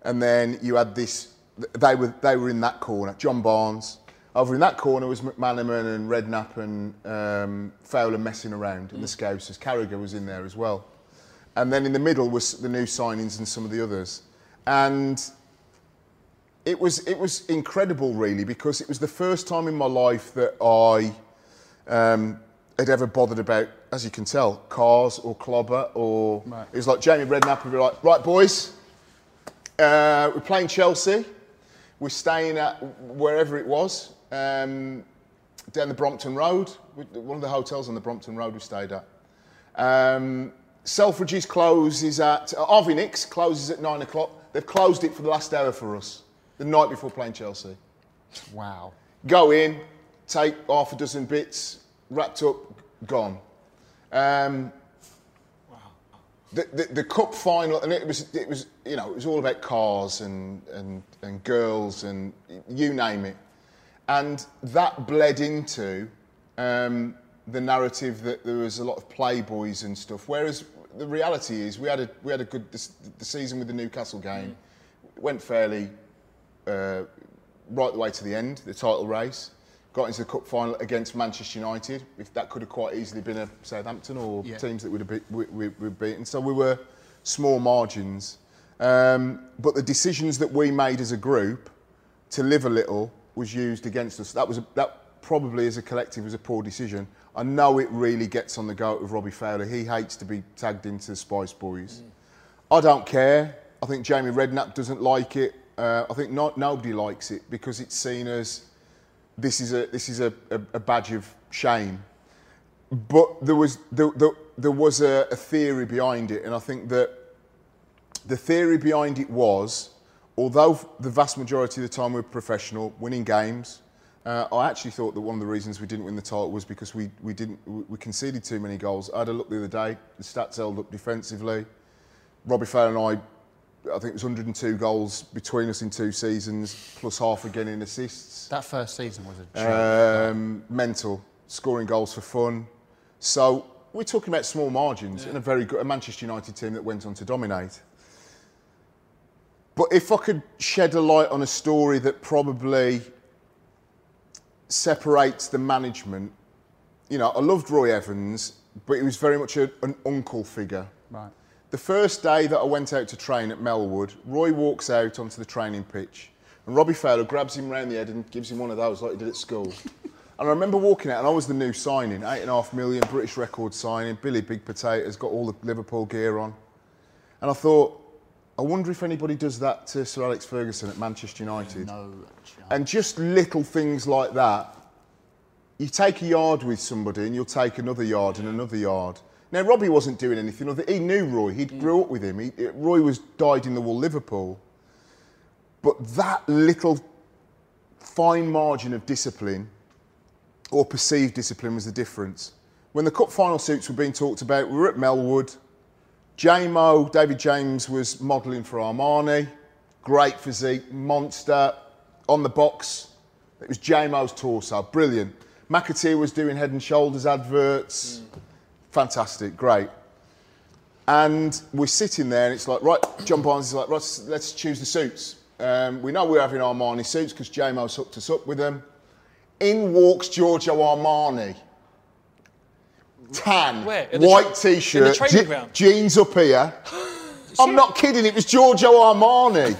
and then you had this. They were they were in that corner. John Barnes. Over in that corner was McManaman and Redknapp and um, Fowler messing around, and the Scousers. Carragher was in there as well. And then in the middle was the new signings and some of the others. And it was it was incredible, really, because it was the first time in my life that I um, had ever bothered about, as you can tell, cars or clobber or Right. it was like Jamie Redknapp would be like, right, boys, uh, we're playing Chelsea. We're staying at wherever it was, um, down the Brompton Road, one of the hotels on the Brompton Road we stayed at. Um, Selfridges closes at, uh, Nicks closes at nine o'clock. They've closed it for the last hour for us, the night before playing Chelsea. Wow. Go in, take half a dozen bits, wrapped up, gone. Um, the, the, the cup final, and it was, it was, you know, it was all about cars and, and, and girls and you name it. And that bled into um, the narrative that there was a lot of playboys and stuff. Whereas the reality is, we had a, we had a good, the, the season with the Newcastle game went fairly uh, right the way to the end, the title race. Got into the cup final against Manchester United. If that could have quite easily been a Southampton or Yeah. teams that would have be, we, we, we'd beaten. So we were small margins. Um, but the decisions that we made as a group to live a little was used against us. That was a, that probably as a collective was a poor decision. I know it really gets on the goat of Robbie Fowler. He hates to be tagged into Spice Boys. I don't care. I think Jamie Redknapp doesn't like it. Uh, I think not, nobody likes it because it's seen as this is a this is a, a, a badge of shame. But there was there, there, there was a, a theory behind it, and I think that the theory behind it was, although the vast majority of the time we were professional, winning games, uh, I actually thought that one of the reasons we didn't win the title was because we, we didn't we conceded too many goals. I had a look the other day. The stats held up defensively. Robbie Fowler and I, I think it was 102 goals between us in two seasons, plus half again in assists. That first season was a. Um, mental, scoring goals for fun. So we're talking about small margins in a very good a Manchester United team that went on to dominate. But if I could shed a light on a story that probably separates the management, you know, I loved Roy Evans, but he was very much a, an uncle figure. right. The first day that I went out to train at Melwood, Roy walks out onto the training pitch and Robbie Fowler grabs him round the head and gives him one of those like he did at school. and I remember walking out and I was the new signing, eight and a half million British record signing, Billy Big Potatoes, got all the Liverpool gear on. And I thought, I wonder if anybody does that to Sir Alex Ferguson at Manchester United. No chance. And just little things like that. You take a yard with somebody and you'll take another yard and another yard. Now, Robbie wasn't doing anything other. He knew Roy. He would grew up with him. He, Roy was dyed in the wool Liverpool. But that little fine margin of discipline or perceived discipline was the difference. When the cup final suits were being talked about, we were at Melwood. Jamo, David James, was modelling for Armani. Great physique, monster. On the box, it was Jamo's torso, brilliant. McAteer was doing head and shoulders adverts. Fantastic, great. And we're sitting there, and it's like, right, John Barnes is like, right, let's choose the suits. Um, we know we're having Armani suits because Jamo's hooked us up with them. In walks Giorgio Armani. Tan, white tra- t-shirt, je- jeans up here. I'm not kidding. It was Giorgio Armani.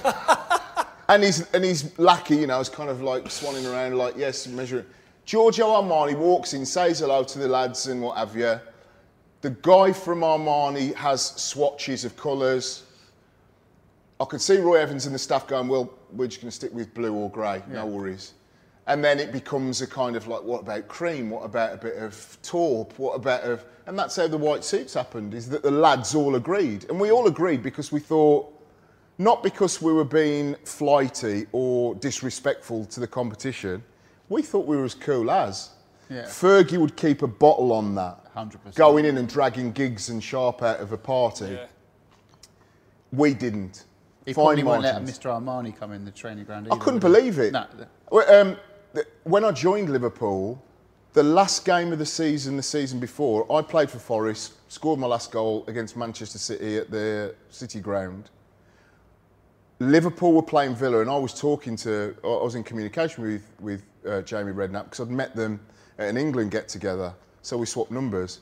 and he's and his lackey, you know, is kind of like swanning around, like yes, measuring. Giorgio Armani walks in, says hello to the lads and what have you. The guy from Armani has swatches of colours. I could see Roy Evans and the staff going, well, we're just going to stick with blue or grey, no worries. And then it becomes a kind of like, what about cream? What about a bit of taupe? What about of, and that's how the white suits happened, is that the lads all agreed. And we all agreed because we thought, not because we were being flighty or disrespectful to the competition, we thought we were as cool as. Yeah. Fergie would keep a bottle on that. 100%. Going in and dragging Giggs and Sharpe out of a party. Yeah. We didn't. He Fine probably won't let. Mr. Armani come in the training ground I couldn't believe it. No. Well, um, when I joined Liverpool, the last game of the season, the season before, I played for Forest, scored my last goal against Manchester City at the City Ground. Liverpool were playing Villa, and I was talking to, I was in communication with with uh, Jamie Redknapp because I'd met them at an England get together, so we swapped numbers.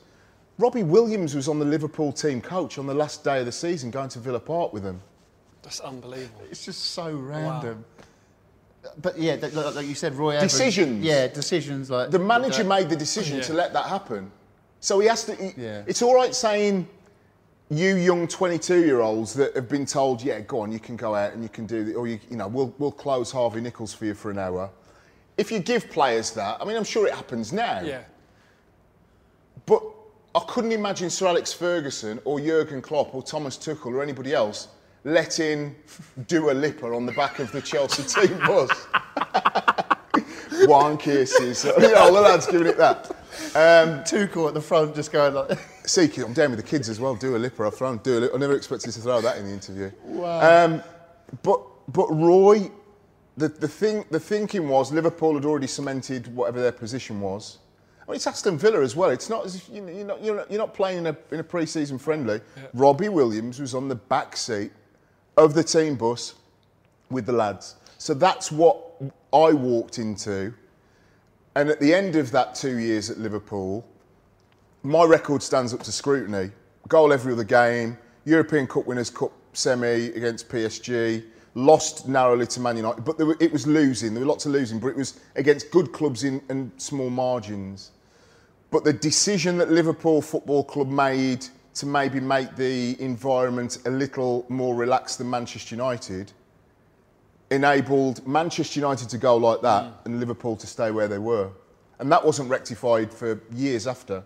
Robbie Williams was on the Liverpool team coach on the last day of the season, going to Villa Park with them. That's unbelievable. It's just so random. But yeah, like like you said, Roy Evans. Decisions. Yeah, decisions like The manager that. made the decision Yeah. to let that happen. So he has to. he- Yeah. It's all right saying, you young 22 year olds that have been told, yeah, go on, you can go out and you can do, the, or you, you know, we'll, we'll close Harvey Nichols for you for an hour. If you give players that, I mean, I'm sure it happens now. Yeah. But I couldn't imagine Sir Alex Ferguson or Jurgen Klopp or Thomas Tuchel or anybody else letting Dua Lipa on the back of the Chelsea team bus. One kisses. You know, all the lads giving it that. Um, Tuchel at the front just going like. see, I'm down with the kids as well. Dua Lipa, I've thrown Dua Lipa. I never expected to throw that in the interview. Wow. Um, but, but Roy, the, the, thing, the thinking was Liverpool had already cemented whatever their position was. I mean, it's Aston Villa as well. It's not as if you you're, not, you're, not, you're not playing in a, in a pre season friendly. Robbie Williams was on the back seat of the team bus with the lads. So that's what I walked into. And at the end of that two years at Liverpool, my record stands up to scrutiny. Goal every other game, European Cup Winners' Cup semi against PSG, lost narrowly to Man United, but were, it was losing. There were lots of losing, but it was against good clubs in and small margins. But the decision that Liverpool Football Club made to maybe make the environment a little more relaxed than Manchester United enabled Manchester United to go like that mm. and Liverpool to stay where they were. And that wasn't rectified for years after.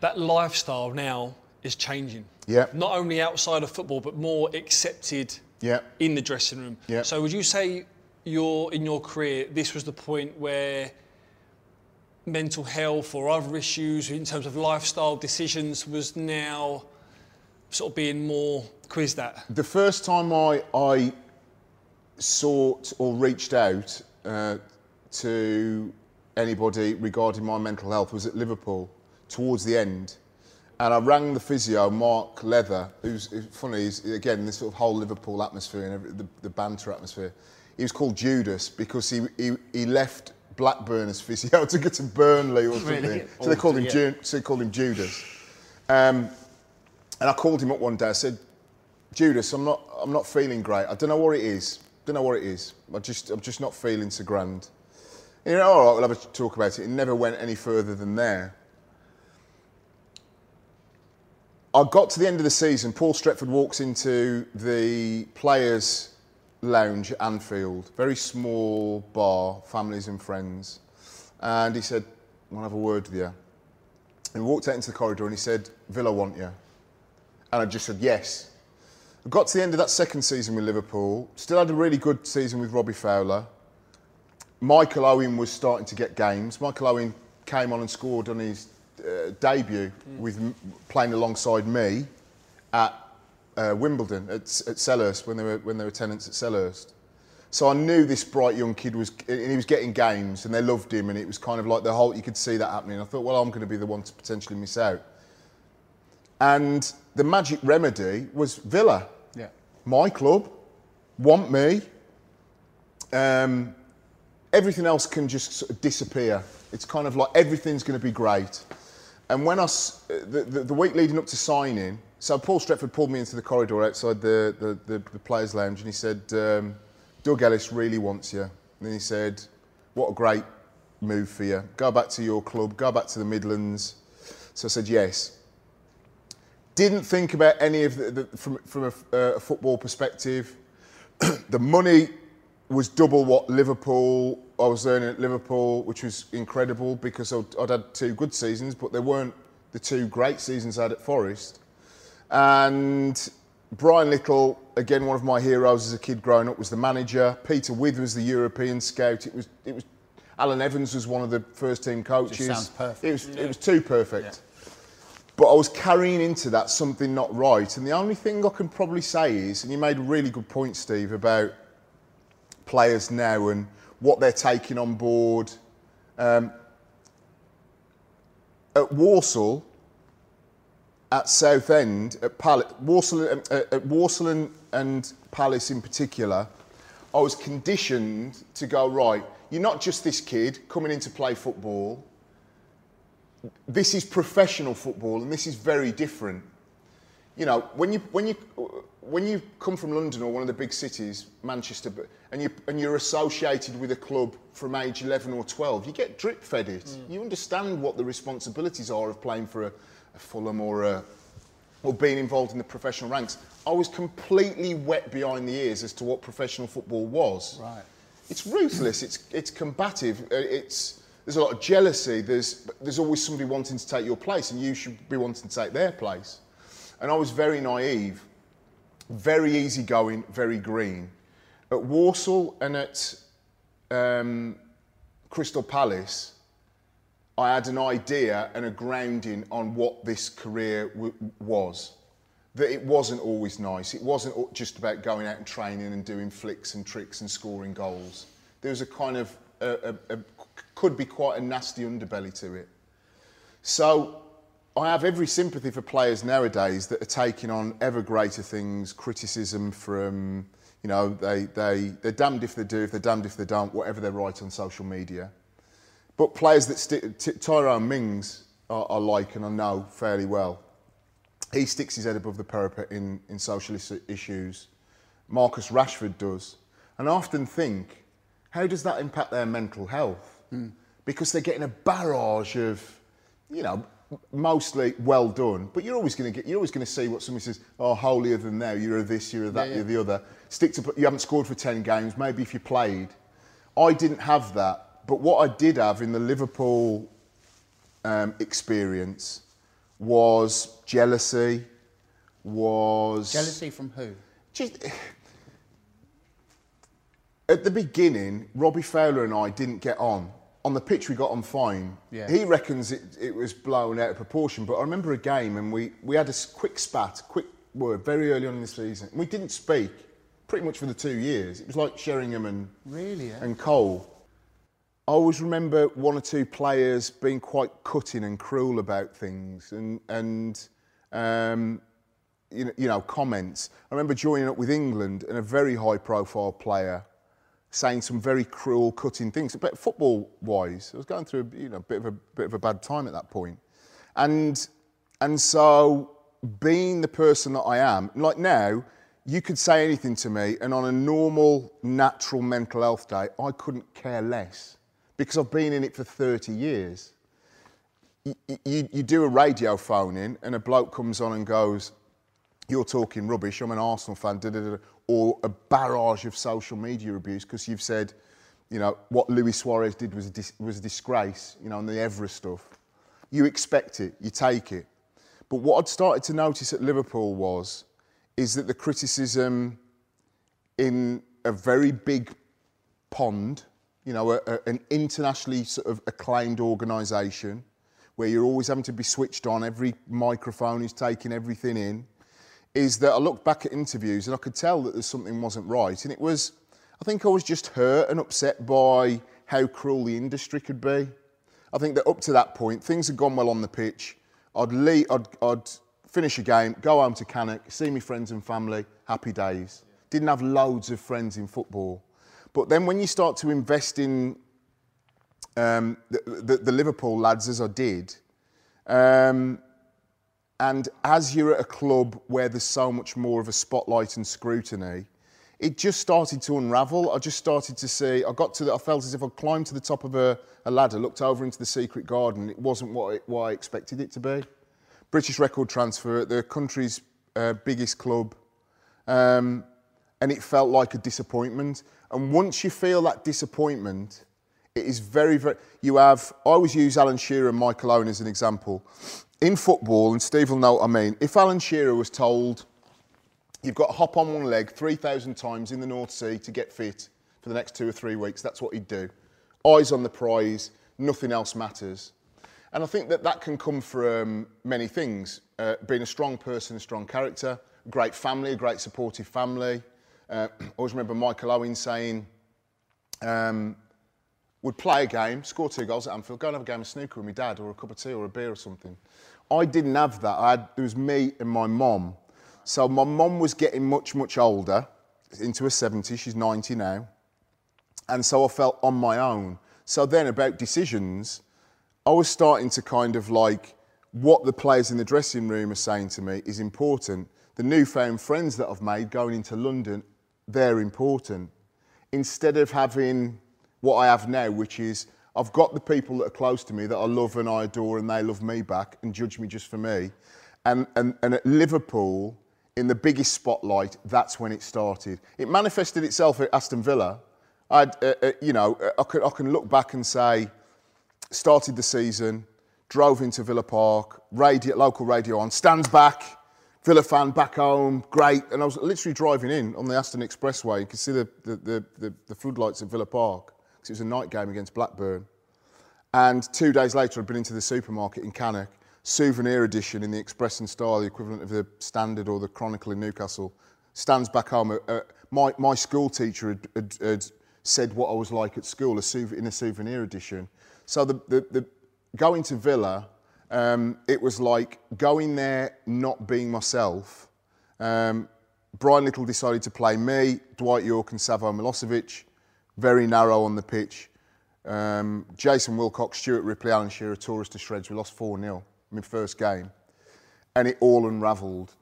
That lifestyle now is changing. Yeah. Not only outside of football, but more accepted Yeah. in the dressing room. Yeah. So would you say your in your career this was the point where mental health or other issues in terms of lifestyle decisions was now sort of being more quizzed at? The first time I, I sought or reached out uh, to anybody regarding my mental health was at Liverpool towards the end. And I rang the physio, Mark Leather, who's, funny, he's, again, this sort of whole Liverpool atmosphere and every, the, the banter atmosphere. He was called Judas because he, he, he left Blackburn as physio to go to Burnley or something. Really? So they called him, Yeah. Ju- so they called him Judas. Um, and I called him up one day. I said, Judas, I'm not, I'm not feeling great. I don't know what it is. Don't know what it is. I just, I'm just not feeling so grand. And you know, all right, we'll have a talk about it. It never went any further than there. I got to the end of the season. Paul Stretford walks into the players' lounge at Anfield, very small bar, families and friends, and he said, "I want to have a word with you." And we walked out into the corridor and he said, "Villa want you," and I just said yes. I got to the end of that second season with Liverpool. Still had a really good season with Robbie Fowler. Michael Owen was starting to get games. Michael Owen came on and scored on his uh, debut with playing alongside me at uh, Wimbledon at, at Selhurst when they were when they were tenants at Selhurst. So I knew this bright young kid was, and he was getting games, and they loved him, and it was kind of like the whole. You could see that happening. I thought, well, I'm going to be the one to potentially miss out. And the magic remedy was Villa Yeah. my club, want me. Um, everything else can just sort of disappear. It's kind of like everything's going to be great. And when I, s- the, the, the week leading up to signing, so Paul Stretford pulled me into the corridor outside the, the, the, the players' lounge and he said, um, Doug Ellis really wants you. And then he said, what a great move for you. Go back to your club, go back to the Midlands. So I said, yes didn't think about any of the, the from, from a, a football perspective. the money was double what Liverpool I was earning at Liverpool, which was incredible because I'd, I'd had two good seasons, but they weren't the two great seasons I had at Forest. And Brian Little, again one of my heroes as a kid growing up, was the manager. Peter Withe was the European scout. It was it was Alan Evans was one of the first team coaches. sounds perfect. It was it was too perfect. But I was carrying into that something not right. And the only thing I can probably say is, and you made a really good point, Steve, about players now and what they're taking on board. Um, at Walsall, at Southend, at Walsall, um, uh, at Walsall and, and Palace in particular, I was conditioned to go, right, you're not just this kid coming in to play football this is professional football and this is very different. You know, when you when you when you come from London or one of the big cities, Manchester, and you and you're associated with a club from age 11 or 12, you get drip fed it. You understand what the responsibilities are of playing for a, a Fulham or a or being involved in the professional ranks. I was completely wet behind the ears as to what professional football was. Right. It's ruthless. It's it's combative. uh, It's there's a lot of jealousy. There's there's always somebody wanting to take your place, and you should be wanting to take their place. And I was very naive, very easygoing, very green. At Walsall and at um, Crystal Palace, I had an idea and a grounding on what this career was. That it wasn't always nice. It wasn't just about going out and training and doing flicks and tricks and scoring goals. There was a kind of, a, a, a, could be quite a nasty underbelly to it. So I have every sympathy for players nowadays that are taking on ever greater things, criticism from, you know, they, they, they're damned if they do, if they're damned if they don't, whatever they write on social media. But players that stick, T- Tyrone Mings, I, I like and I know fairly well. he sticks his head above the parapet in, in socialist issues. Marcus Rashford does. And I often think, how does that impact their mental health? Hmm. Because they're getting a barrage of, you know, mostly well done, but you're always going to get, you're always going to see what somebody says, oh, holier than thou, you're a this, you're a that, Yeah, yeah. you're the other. Stick to, you haven't scored for 10 games, maybe if you played. I didn't have that, but what I did have in the Liverpool um, experience was jealousy, was Jealousy from who? just at the beginning, Robbie Fowler and I didn't get on. On the pitch, we got on fine. Yeah. He reckons it, it was blown out of proportion. But I remember a game and we, we had a quick spat, quick word, very early on in the season. We didn't speak pretty much for the two years. It was like Sheringham and, Really, eh? and Cole. I always remember one or two players being quite cutting and cruel about things and, and um, you know, you know, comments. I remember joining up with England and a very high profile player saying some very cruel, cutting things. But football wise, I was going through you know, a bit of a bit of a bad time at that point. And and so being the person that I am, like now, you could say anything to me, and on a normal, natural mental health day, I couldn't care less because I've been in it for 30 years you, you, you do a radio phone in and a bloke comes on and goes, You're talking rubbish, I'm an Arsenal fan, da, da, da, da," or a barrage of social media abuse because you've said, you know, what Luis Suarez did was a, dis- was a disgrace, you know, and the Evra's stuff. You expect it, you take it. But what I'd started to notice at Liverpool was, is that the criticism in a very big pond, you know, a, a, an internationally sort of acclaimed organisation where you're always having to be switched on, every microphone is taking everything in, is that I looked back at interviews and I could tell that there's something wasn't right. And it was, I think I was just hurt and upset by how cruel the industry could be. I think that up to that point, things had gone well on the pitch. I'd, leave, I'd, I'd finish a game, go home to Cannock, see my friends and family, happy days. Didn't have loads of friends in football. But then when you start to invest in um, the, the, the Liverpool lads, as I did, um, and as you're at a club where there's so much more of a spotlight and scrutiny, it just started to unravel. I just started to see, I got to the, I felt as if I climbed to the top of a, a ladder, looked over into the secret garden. It wasn't what, it, what I expected it to be. British record transfer at the country's uh, biggest club. Um, and it felt like a disappointment. And once you feel that disappointment, it is very, very. You have. I always use Alan Shearer and Michael Owen as an example. In football, and Steve will know what I mean. If Alan Shearer was told, you've got to hop on one leg 3,000 times in the North Sea to get fit for the next two or three weeks, that's what he'd do. Eyes on the prize, nothing else matters. And I think that that can come from many things. Uh, being a strong person, a strong character, great family, a great supportive family. Uh, I always remember Michael Owen saying, um, would play a game, score two goals at Anfield, go and have a game of snooker with my dad or a cup of tea or a beer or something. I didn't have that. I had, it was me and my mum. So my mum was getting much, much older, into her 70s, she's 90 now. And so I felt on my own. So then about decisions, I was starting to kind of like what the players in the dressing room are saying to me is important. The newfound friends that I've made going into London, they're important. Instead of having what I have now, which is I've got the people that are close to me that I love and I adore and they love me back and judge me just for me. And, and, and at Liverpool, in the biggest spotlight, that's when it started. It manifested itself at Aston Villa. I'd, uh, uh, you know, I can, I can look back and say, started the season, drove into Villa Park, radio, local radio on, stands back, Villa fan back home, great. And I was literally driving in on the Aston Expressway. You could see the, the, the, the, the floodlights at Villa Park because it was a night game against Blackburn. And two days later, I'd been into the supermarket in Cannock, souvenir edition in the Express and Star, the equivalent of the Standard or the Chronicle in Newcastle. Stands back home. Uh, uh, my, my school teacher had, had, had said what I was like at school a souv- in a souvenir edition. So the, the, the going to Villa, um, it was like going there not being myself. Um, Brian Little decided to play me, Dwight Yorke and Savo Milosevic, very narrow on the pitch. Um, Jason Wilcox, Stuart Ripley, Alan Shearer tore us to shreds. We lost 4 0 in my first game. and it all unravelled.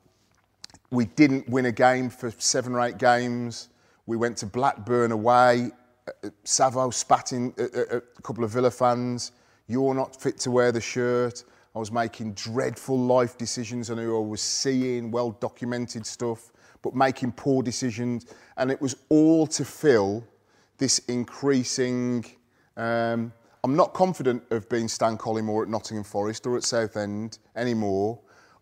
We didn't win a game for seven or eight games. We went to Blackburn away. Uh, Savo spatting a, a, a couple of Villa fans. You're not fit to wear the shirt. I was making dreadful life decisions on who I was seeing, well documented stuff, but making poor decisions. And it was all to fill this increasing. Um, I'm not confident of being Stan Collymore at Nottingham Forest or at Southend anymore.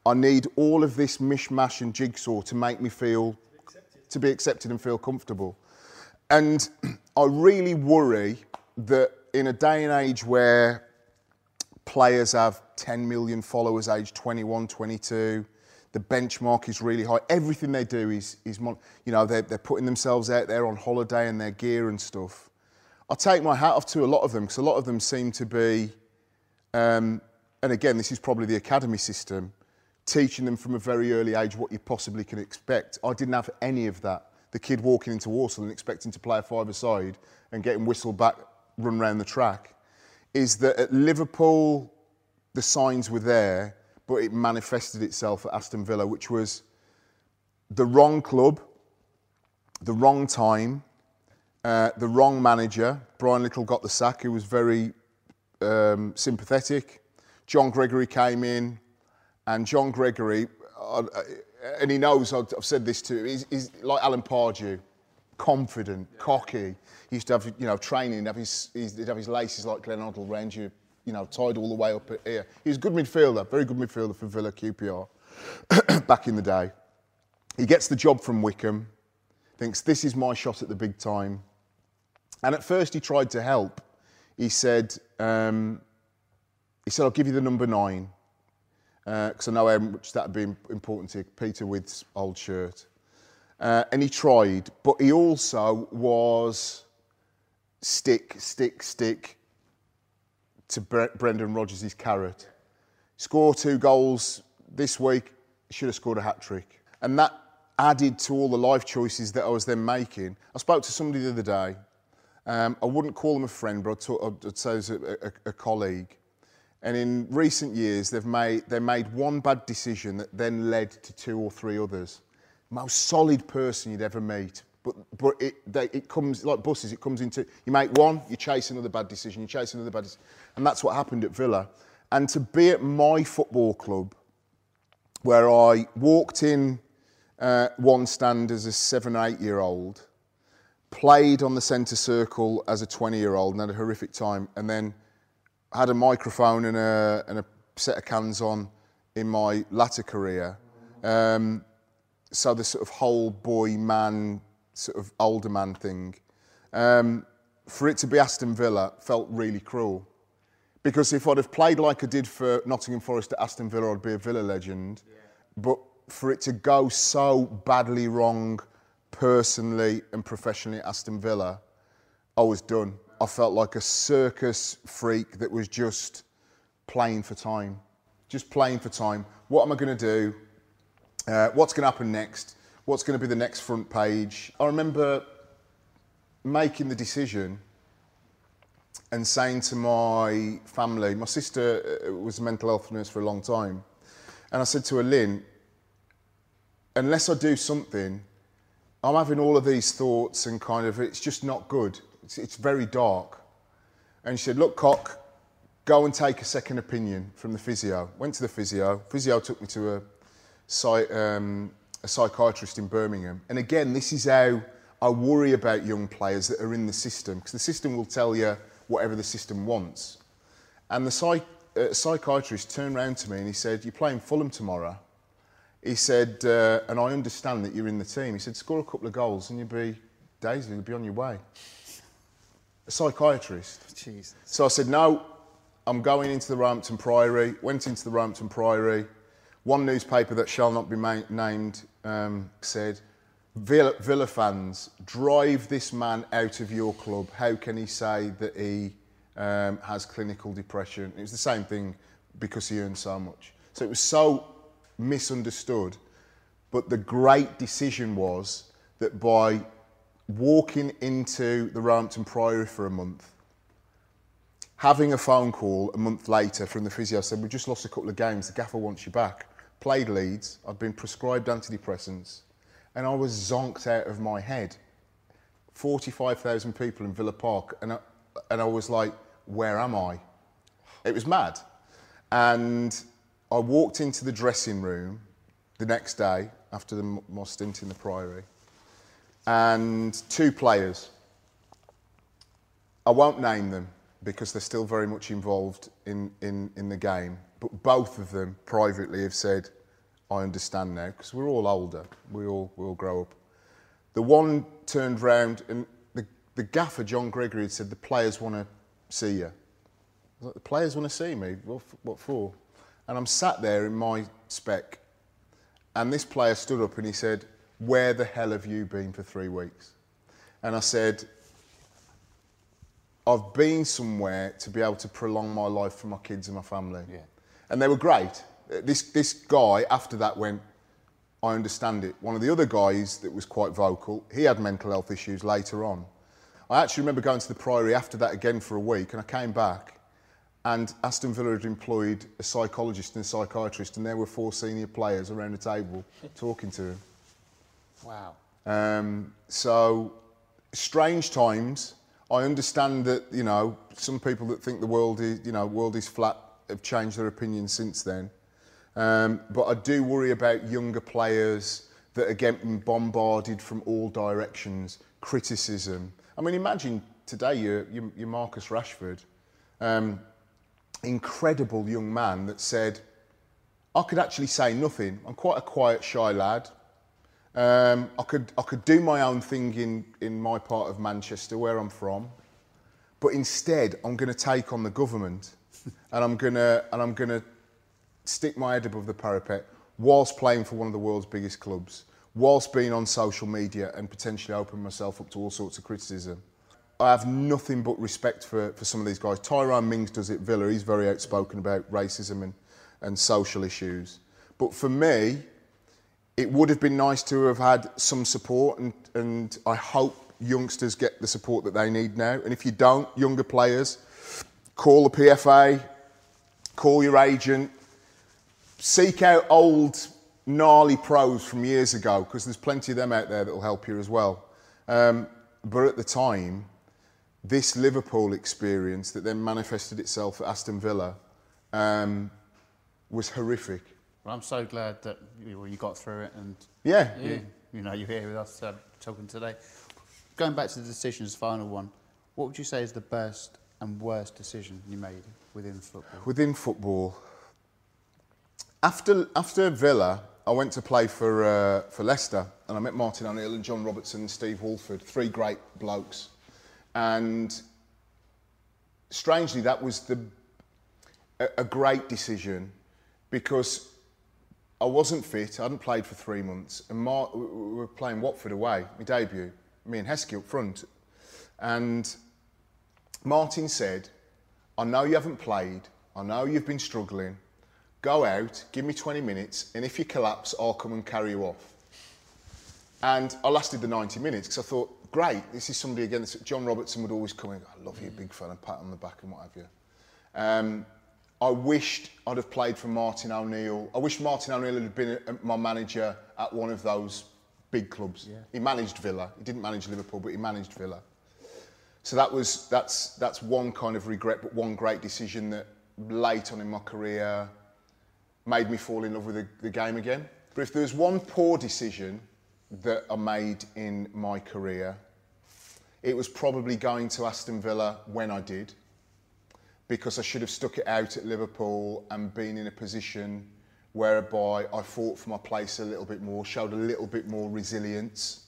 I need all of this mishmash and jigsaw to make me feel to be accepted and feel comfortable. And I really worry that in a day and age where players have 10 million followers aged 21, 22, the benchmark is really high. Everything they do is, is you know, they're, they're putting themselves out there on holiday and their gear and stuff. I take my hat off to a lot of them because a lot of them seem to be, um, and again, this is probably the academy system, teaching them from a very early age what you possibly can expect. I didn't have any of that. The kid walking into Walsall and expecting to play a five-a-side and getting whistled back, run around the track, is that at Liverpool, the signs were there, but it manifested itself at Aston Villa, which was the wrong club, the wrong time, uh, the wrong manager. Brian Little got the sack, who was very um, sympathetic. John Gregory came in, and John Gregory, uh, and he knows I've, said this to him, he's, he's like Alan Pardew, confident, yeah. cocky. He used to have, you know, training, have his, he'd have his laces like Glenn Hoddle round you, you know, tied all the way up here. He was a good midfielder, very good midfielder for Villa QPR back in the day. He gets the job from Wycombe, thinks this is my shot at the big time. And at first he tried to help. He said, um, he said, I'll give you the number nine because uh, I know how much that would be important to Peter Withe's old shirt. Uh, and he tried, but he also was stick, stick, stick to Bre- Brendan Rodgers' carrot. Score two goals this week, should have scored a hat trick. And that added to all the life choices that I was then making. I spoke to somebody the other day. Um, I wouldn't call them a friend, but I'd, talk, I'd say as a, a, a colleague. And in recent years, they've made, they made one bad decision that then led to two or three others. Most solid person you'd ever meet. But, but it, they, it comes, like buses, it comes into, you make one, you chase another bad decision, you chase another bad decision. And that's what happened at Villa. And to be at my football club, where I walked in uh, one stand as a seven, eight year old, played on the centre circle as a 20 year old and had a horrific time, and then had a microphone and a, and a set of cans on in my latter career. Um, so the sort of whole boy man, sort of older man thing. Um, for it to be Aston Villa felt really cruel. Because if I'd have played like I did for Nottingham Forest at Aston Villa, I'd be a Villa legend. Yeah. But for it to go so badly wrong personally and professionally at Aston Villa, I was done. I felt like a circus freak that was just playing for time. Just playing for time. What am I going to do? Uh, what's going to happen next? What's going to be the next front page? I remember making the decision and saying to my family, my sister uh, was a mental health nurse for a long time, and I said to her, Lynn, unless I do something, I'm having all of these thoughts and kind of, it's just not good. It's, it's very dark. And she said, Look, Cock, go and take a second opinion from the physio. Went to the physio. Physio took me to a, um, a psychiatrist in Birmingham. And again, this is how I worry about young players that are in the system, because the system will tell you whatever the system wants. And the psych, uh, psychiatrist turned around to me and he said, You're playing Fulham tomorrow. He said, uh, and I understand that you're in the team. He said, score a couple of goals and you'll be, Daisley, you'll be on your way a psychiatrist. Jesus. So I said, no, I'm going into the Roehampton Priory. Went into the Roehampton Priory. One newspaper that shall not be named um, said, Villa, Villa fans, drive this man out of your club. How can he say that he um, has clinical depression? It was the same thing because he earned so much. So it was so misunderstood. But the great decision was that by walking into the Roehampton Priory for a month, having a phone call a month later from the physio said, We've just lost a couple of games, the gaffer wants you back. Played Leeds, I'd been prescribed antidepressants, and I was zonked out of my head. 45,000 people in Villa Park, and I, and I was like, where am I? It was mad. And I walked into the dressing room the next day after the, my stint in the Priory, and two players. I won't name them because they're still very much involved in, in, in the game, but both of them privately have said, I understand now, because we're all older, we all, we all grow up. The one turned round and the, the gaffer, John Gregory, had said, The players want to see you. Like, the players want to see me? F- what for? And I'm sat there in my spec, and this player stood up and he said, Where the hell have you been for three weeks? And I said, I've been somewhere to be able to prolong my life for my kids and my family. Yeah. And they were great. Uh, This, this guy, after that, went, I understand it. One of the other guys that was quite vocal, he had mental health issues later on. I actually remember going to the Priory after that again for a week, and I came back, and Aston Villa had employed a psychologist and a psychiatrist, and there were four senior players around the table talking to him. Wow. Um, so, strange times. I understand that you know some people that think the world is you know world is flat have changed their opinion since then. Um, but I do worry about younger players that are getting bombarded from all directions, criticism. I mean, imagine today you're, you're, Marcus Rashford, um, incredible young man that said, I could actually say nothing. I'm quite a quiet, shy lad. Um, I could I could do my own thing in, in my part of Manchester where I'm from, but instead I'm going to take on the government, and I'm gonna and I'm gonna stick my head above the parapet whilst playing for one of the world's biggest clubs, whilst being on social media and potentially opening myself up to all sorts of criticism. I have nothing but respect for, for some of these guys. Tyrone Mings does it, Villa. He's very outspoken about racism and, and social issues. But for me, it would have been nice to have had some support, and, and I hope youngsters get the support that they need now. And if you don't, younger players, call the PFA, call your agent, seek out old gnarly pros from years ago because there's plenty of them out there that will help you as well. Um, but at the time, this Liverpool experience that then manifested itself at Aston Villa um, was horrific. Well, I'm so glad that you, you got through it and Yeah, you, you know, you're here with us uh, talking today. Going back to the decisions, final one. What would you say is the best and worst decision you made within football? within football. After after Villa, I went to play for uh, for Leicester, and I met Martin O'Neill and John Robertson and Steve Walford, three great blokes, and strangely, that was the a, a great decision because I wasn't fit. I hadn't played for three months, and Mar- we we were playing Watford away, my debut. Me and Heskey up front, and Martin said, I know you haven't played. I know you've been struggling. Go out, give me 20 minutes, and if you collapse, I'll come and carry you off. And I lasted the 90 minutes because I thought, great, this is somebody again. John Robertson would always come in, I love you, big fella, pat on the back and what have you. Um, I wished I'd have played for Martin O'Neill. I wish Martin O'Neill had been a, my manager at one of those big clubs. He managed Villa. He didn't manage Liverpool, but he managed Villa. So that was that's that's one kind of regret, but one great decision that late on in my career made me fall in love with the, the game again. But if there's one poor decision that I made in my career, it was probably going to Aston Villa when I did, because I should have stuck it out at Liverpool and been in a position whereby I fought for my place a little bit more, showed a little bit more resilience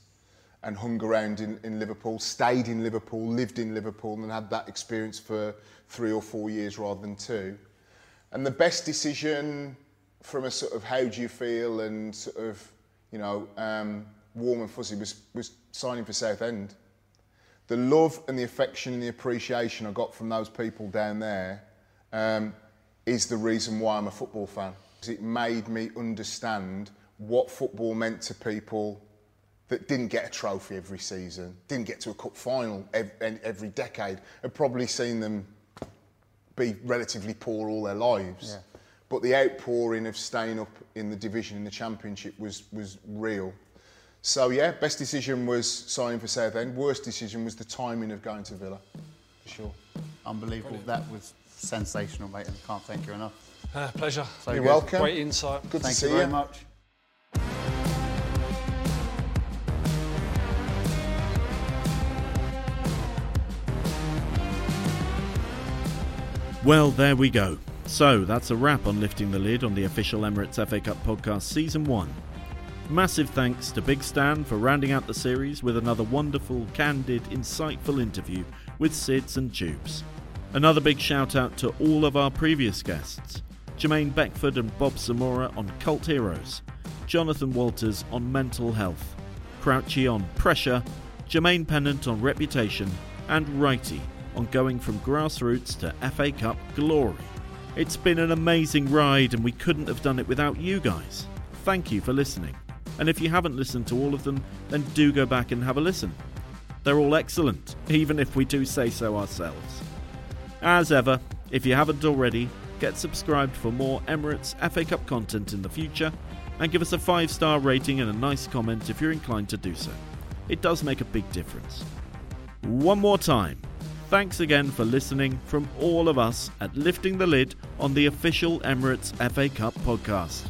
and hung around in, in Liverpool, stayed in Liverpool, lived in Liverpool, and had that experience for three or four years rather than two. And the best decision from a sort of how do you feel and sort of, you know, um, warm and fuzzy was, was signing for Southend. The love and the affection and the appreciation I got from those people down there um, is the reason why I'm a football fan. It made me understand what football meant to people that didn't get a trophy every season, didn't get to a cup final every, every decade, had probably seen them be relatively poor all their lives. Yeah. but the outpouring of staying up in the division in the championship was was real. So yeah, best decision was signing for Southend. Worst decision was the timing of going to Villa, for sure. Unbelievable. That was sensational, mate, and I can't thank you enough. Uh, pleasure. So You're good. welcome. Great insight. Good Thank to see you very you. much. Well, there we go. So, that's a wrap on lifting the lid on the official Emirates FA Cup podcast season 1. Massive thanks to Big Stan for rounding out the series with another wonderful, candid, insightful interview with Sids and Tubes. Another big shout out to all of our previous guests Jermaine Beckford and Bob Zamora on cult heroes, Jonathan Walters on mental health, Crouchy on pressure, Jermaine Pennant on reputation, and Wrighty on going from grassroots to FA Cup glory. It's been an amazing ride, and we couldn't have done it without you guys. Thank you for listening. And if you haven't listened to all of them, then do go back and have a listen. They're all excellent, even if we do say so ourselves. As ever, if you haven't already, get subscribed for more Emirates FA Cup content in the future, and give us a 5 star rating and a nice comment if you're inclined to do so. It does make a big difference. One more time, thanks again for listening from all of us at Lifting the Lid on the official Emirates FA Cup podcast.